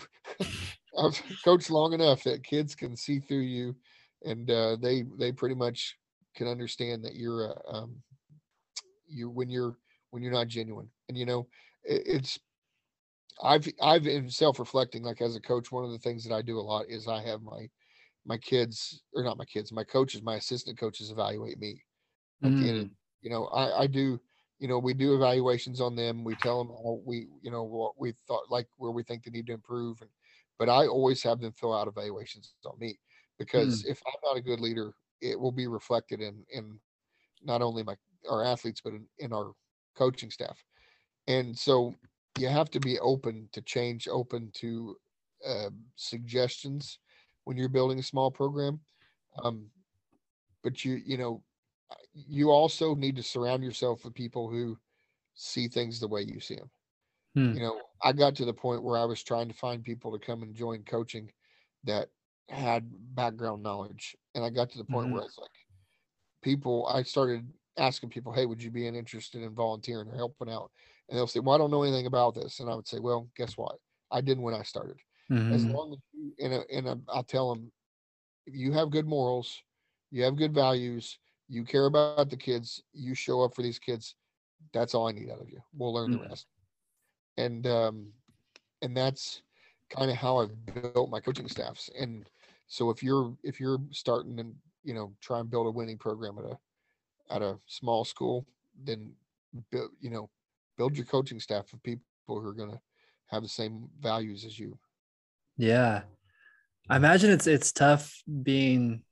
I've coached long enough that kids can see through you, and uh, they they pretty much can understand that you're uh, um, you when you're when you're not genuine. And you know, it, it's I've I've in self reflecting like as a coach, one of the things that I do a lot is I have my my kids or not my kids, my coaches, my assistant coaches evaluate me. At the of, Mm, you know, I I do you know we do evaluations on them. We tell them how we you know what we thought like where we think they need to improve and but I always have them fill out evaluations on me because mm, if I'm not a good leader, it will be reflected in in not only my our athletes but in, in our coaching staff. And so you have to be open to change, open to uh, suggestions when you're building a small program. Um, but you you know uh, you also need to surround yourself with people who see things the way you see them mm, you know, I got to the point where I was trying to find people to come and join coaching that had background knowledge. And I got to the point mhm, where it's like people, I started asking people, Hey, would you be interested in volunteering or helping out? And they'll say, Well, I don't know anything about this. And I would say, Well, guess what? I didn't when I started. As mhm. long as you, and, uh, and um, I'll tell them, if you have good morals, you have good values, you care about the kids, you show up for these kids, that's all I need out of you. We'll learn the Mm. rest. And, um, and that's kind of how I've built my coaching staffs. And so if you're if you're starting and you know try and build a winning program at a at a small school, then build you know build your coaching staff of people who are going to have the same values as you. Yeah. I imagine it's it's tough being,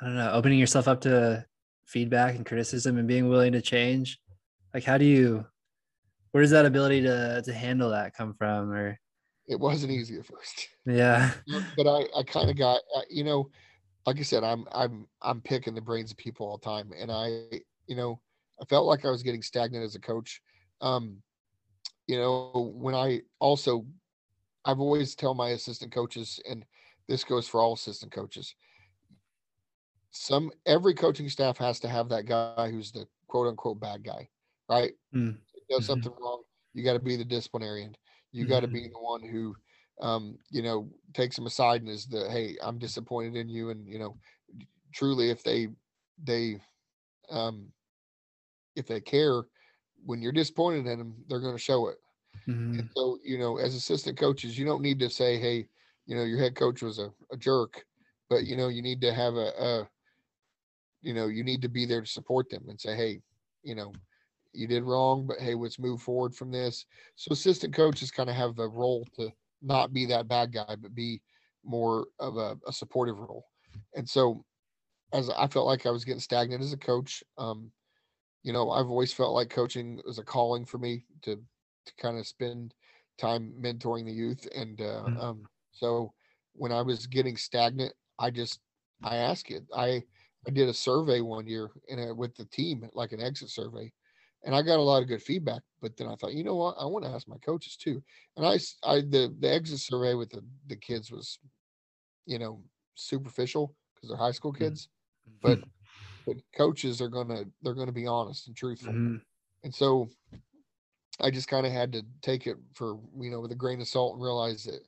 I don't know, opening yourself up to feedback and criticism and being willing to change. Like how do you where does that ability to to handle that come from? Or It wasn't easy at first, <laughs> yeah. but I I kind of got uh, you know like I said I'm I'm I'm picking the brains of people all the time, and I you know I felt like I was getting stagnant as a coach. Um, you know when I also I've always tell my assistant coaches, and this goes for all assistant coaches. Some every coaching staff has to have that guy who's the quote unquote bad guy, right? Mm, Does mhm, something wrong, you got to be the disciplinarian. You got to be the one who, um, you know, takes them aside and is the hey, I'm disappointed in you, and you know, truly, if they they um, if they care, when you're disappointed in them, they're going to show it. And mhm, so, you know, as assistant coaches, you don't need to say, hey, you know, your head coach was a, a jerk, but you know, you need to have a, a, you know, you need to be there to support them and say, hey, you know, you did wrong, but hey, let's move forward from this. So assistant coaches kind of have a role to not be that bad guy, but be more of a, a supportive role. And so as I felt like I was getting stagnant as a coach, um, you know, I've always felt like coaching was a calling for me to to kind of spend time mentoring the youth. And uh, mm, um, so when I was getting stagnant, I just I asked it. I I did a survey one year in a, with the team, like an exit survey, and I got a lot of good feedback. But then I thought, you know what, I want to ask my coaches too. And I, I the the exit survey with the the kids was you know superficial because they're high school mm, kids, but mhm, but coaches are gonna they're gonna be honest and truthful. mhm, And so I just kind of had to take it for you know with a grain of salt and realize that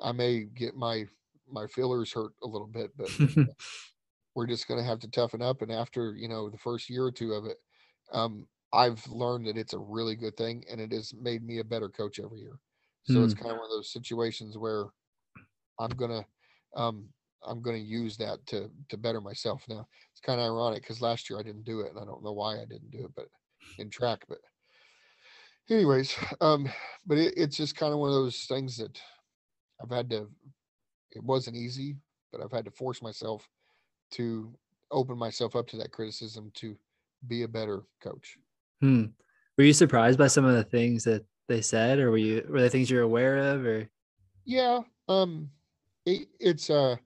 I may get my my feelers hurt a little bit, but <laughs> we're just going to have to toughen up. And after you know the first year or two of it, um, I've learned that it's a really good thing, and it has made me a better coach every year. So it's mm, kind of one of those situations where I'm gonna um, I'm gonna use that to to better myself. Now it's kind of ironic because last year I didn't do it, and I don't know why I didn't do it, but in track, but anyways, <sighs> um, but it, it's just kind of one of those things that I've had to. It wasn't easy, but I've had to force myself to open myself up to that criticism to be a better coach. Hmm. Were you surprised by some of the things that they said, or were you were they things you're aware of, or Yeah, um, it, it's uh,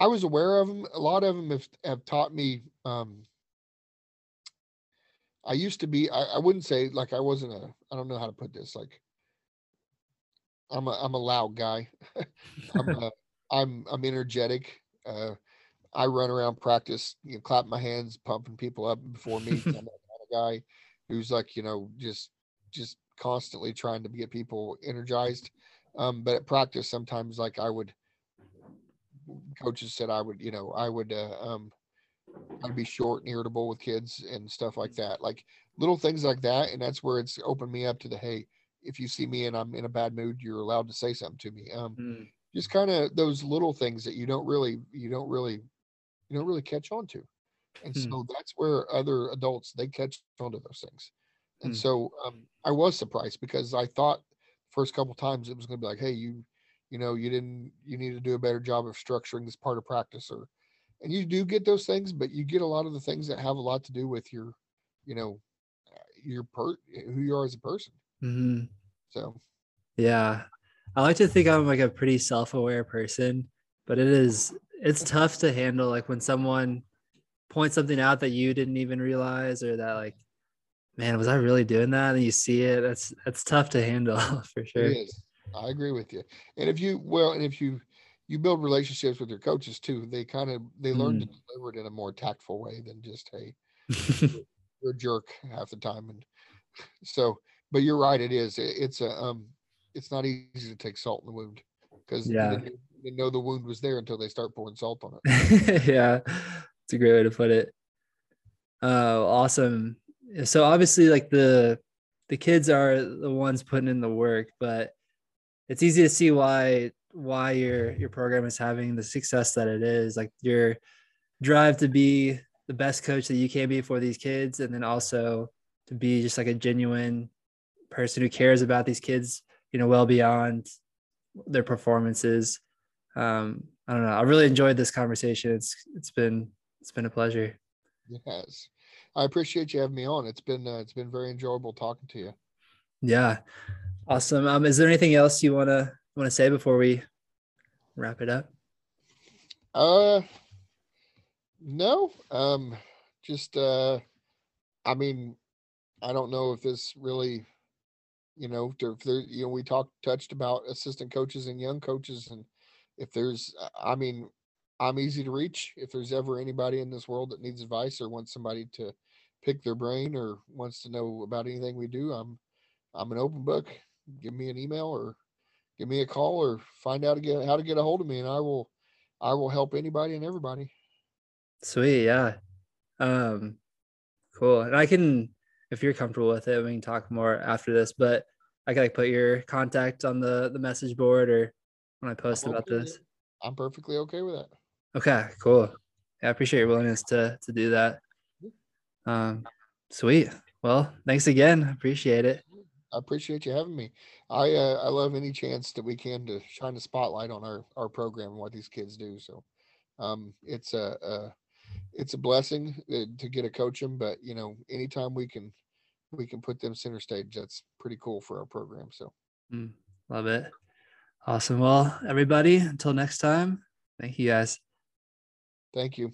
I was aware of them. A lot of them have have taught me. Um, I used to be. I, I wouldn't say like I wasn't a. I don't know how to put this. Like I'm a I'm a loud guy. <laughs> I'm a, I'm I'm energetic. Uh, I run around practice, you know, clapping my hands, pumping people up before me. <laughs> I'm that kind of guy who's like, you know, just just constantly trying to get people energized. Um, but at practice, sometimes like I would, coaches said I would, you know, I would, uh, um, I'd be short and irritable with kids and stuff like that. Like little things like that. And that's where it's opened me up to the, Hey, if you see me and I'm in a bad mood, you're allowed to say something to me. Um, Mm. just kind of those little things that you don't really, you don't really, you don't really catch on to. And Hmm. so that's where other adults, they catch on to those things. And Hmm. so um, I was surprised because I thought first couple times it was going to be like, Hey, you, you know, you didn't, you need to do a better job of structuring this part of practice or, and you do get those things, but you get a lot of the things that have a lot to do with your, you know, uh, your per who you are as a person. Mhm. So Yeah. I like to think I'm like a pretty self-aware person, but it is it's tough to handle like when someone points something out that you didn't even realize or that like man, was I really doing that? And you see it. That's that's tough to handle <laughs> for sure. I agree with you. And if you well, and if you you build relationships with your coaches too, they kind of they learn to deliver it in a more tactful way than just hey, <laughs> you're a jerk half the time. And so, but you're right. It is. It- It's a um, it's not easy to take salt in the wound because Yeah. you didn't, you didn't know the wound was there until they start pouring salt on it. <laughs> yeah, it's a great way to put it. Oh, awesome. So obviously, like the the kids are the ones putting in the work, but it's easy to see why why your your program is having the success that it is. Like your drive to be the best coach that you can be for these kids, and then also to be just like a genuine person who cares about these kids, you know, well beyond their performances. Um, I don't know. I really enjoyed this conversation. It's it's been it's been a pleasure. Yes, I appreciate you having me on. It's been uh, it's been very enjoyable talking to you. Yeah, awesome. Um, is there anything else you wanna wanna say before we wrap it up? Uh, no. Um, just uh, I mean, I don't know if this really, you know, if there, you know, we talked touched about assistant coaches and young coaches, and if there's, I mean, I'm easy to reach. If there's ever anybody in this world that needs advice or wants somebody to pick their brain or wants to know about anything we do, I'm I'm an open book. Give me an email or give me a call or find out again how to get a hold of me, and I will I will help anybody and everybody. Sweet, yeah. Um, cool. And I can, if you're comfortable with it, we can talk more after this. But I can like put your contact on the the message board or when I post I'm about okay this. I'm perfectly okay with that. Okay, cool. Yeah, I appreciate your willingness to to do that. Um, sweet. Well, thanks again. Appreciate it. I appreciate you having me. I uh, I love any chance that we can to shine a spotlight on our our program and what these kids do. So, um, it's a, a it's a blessing uh, to get to coach them, but you know, anytime we can we can put them center stage, that's pretty cool for our program. So, Mm, love it. Awesome. Well, everybody, until next time, thank you guys. Thank you.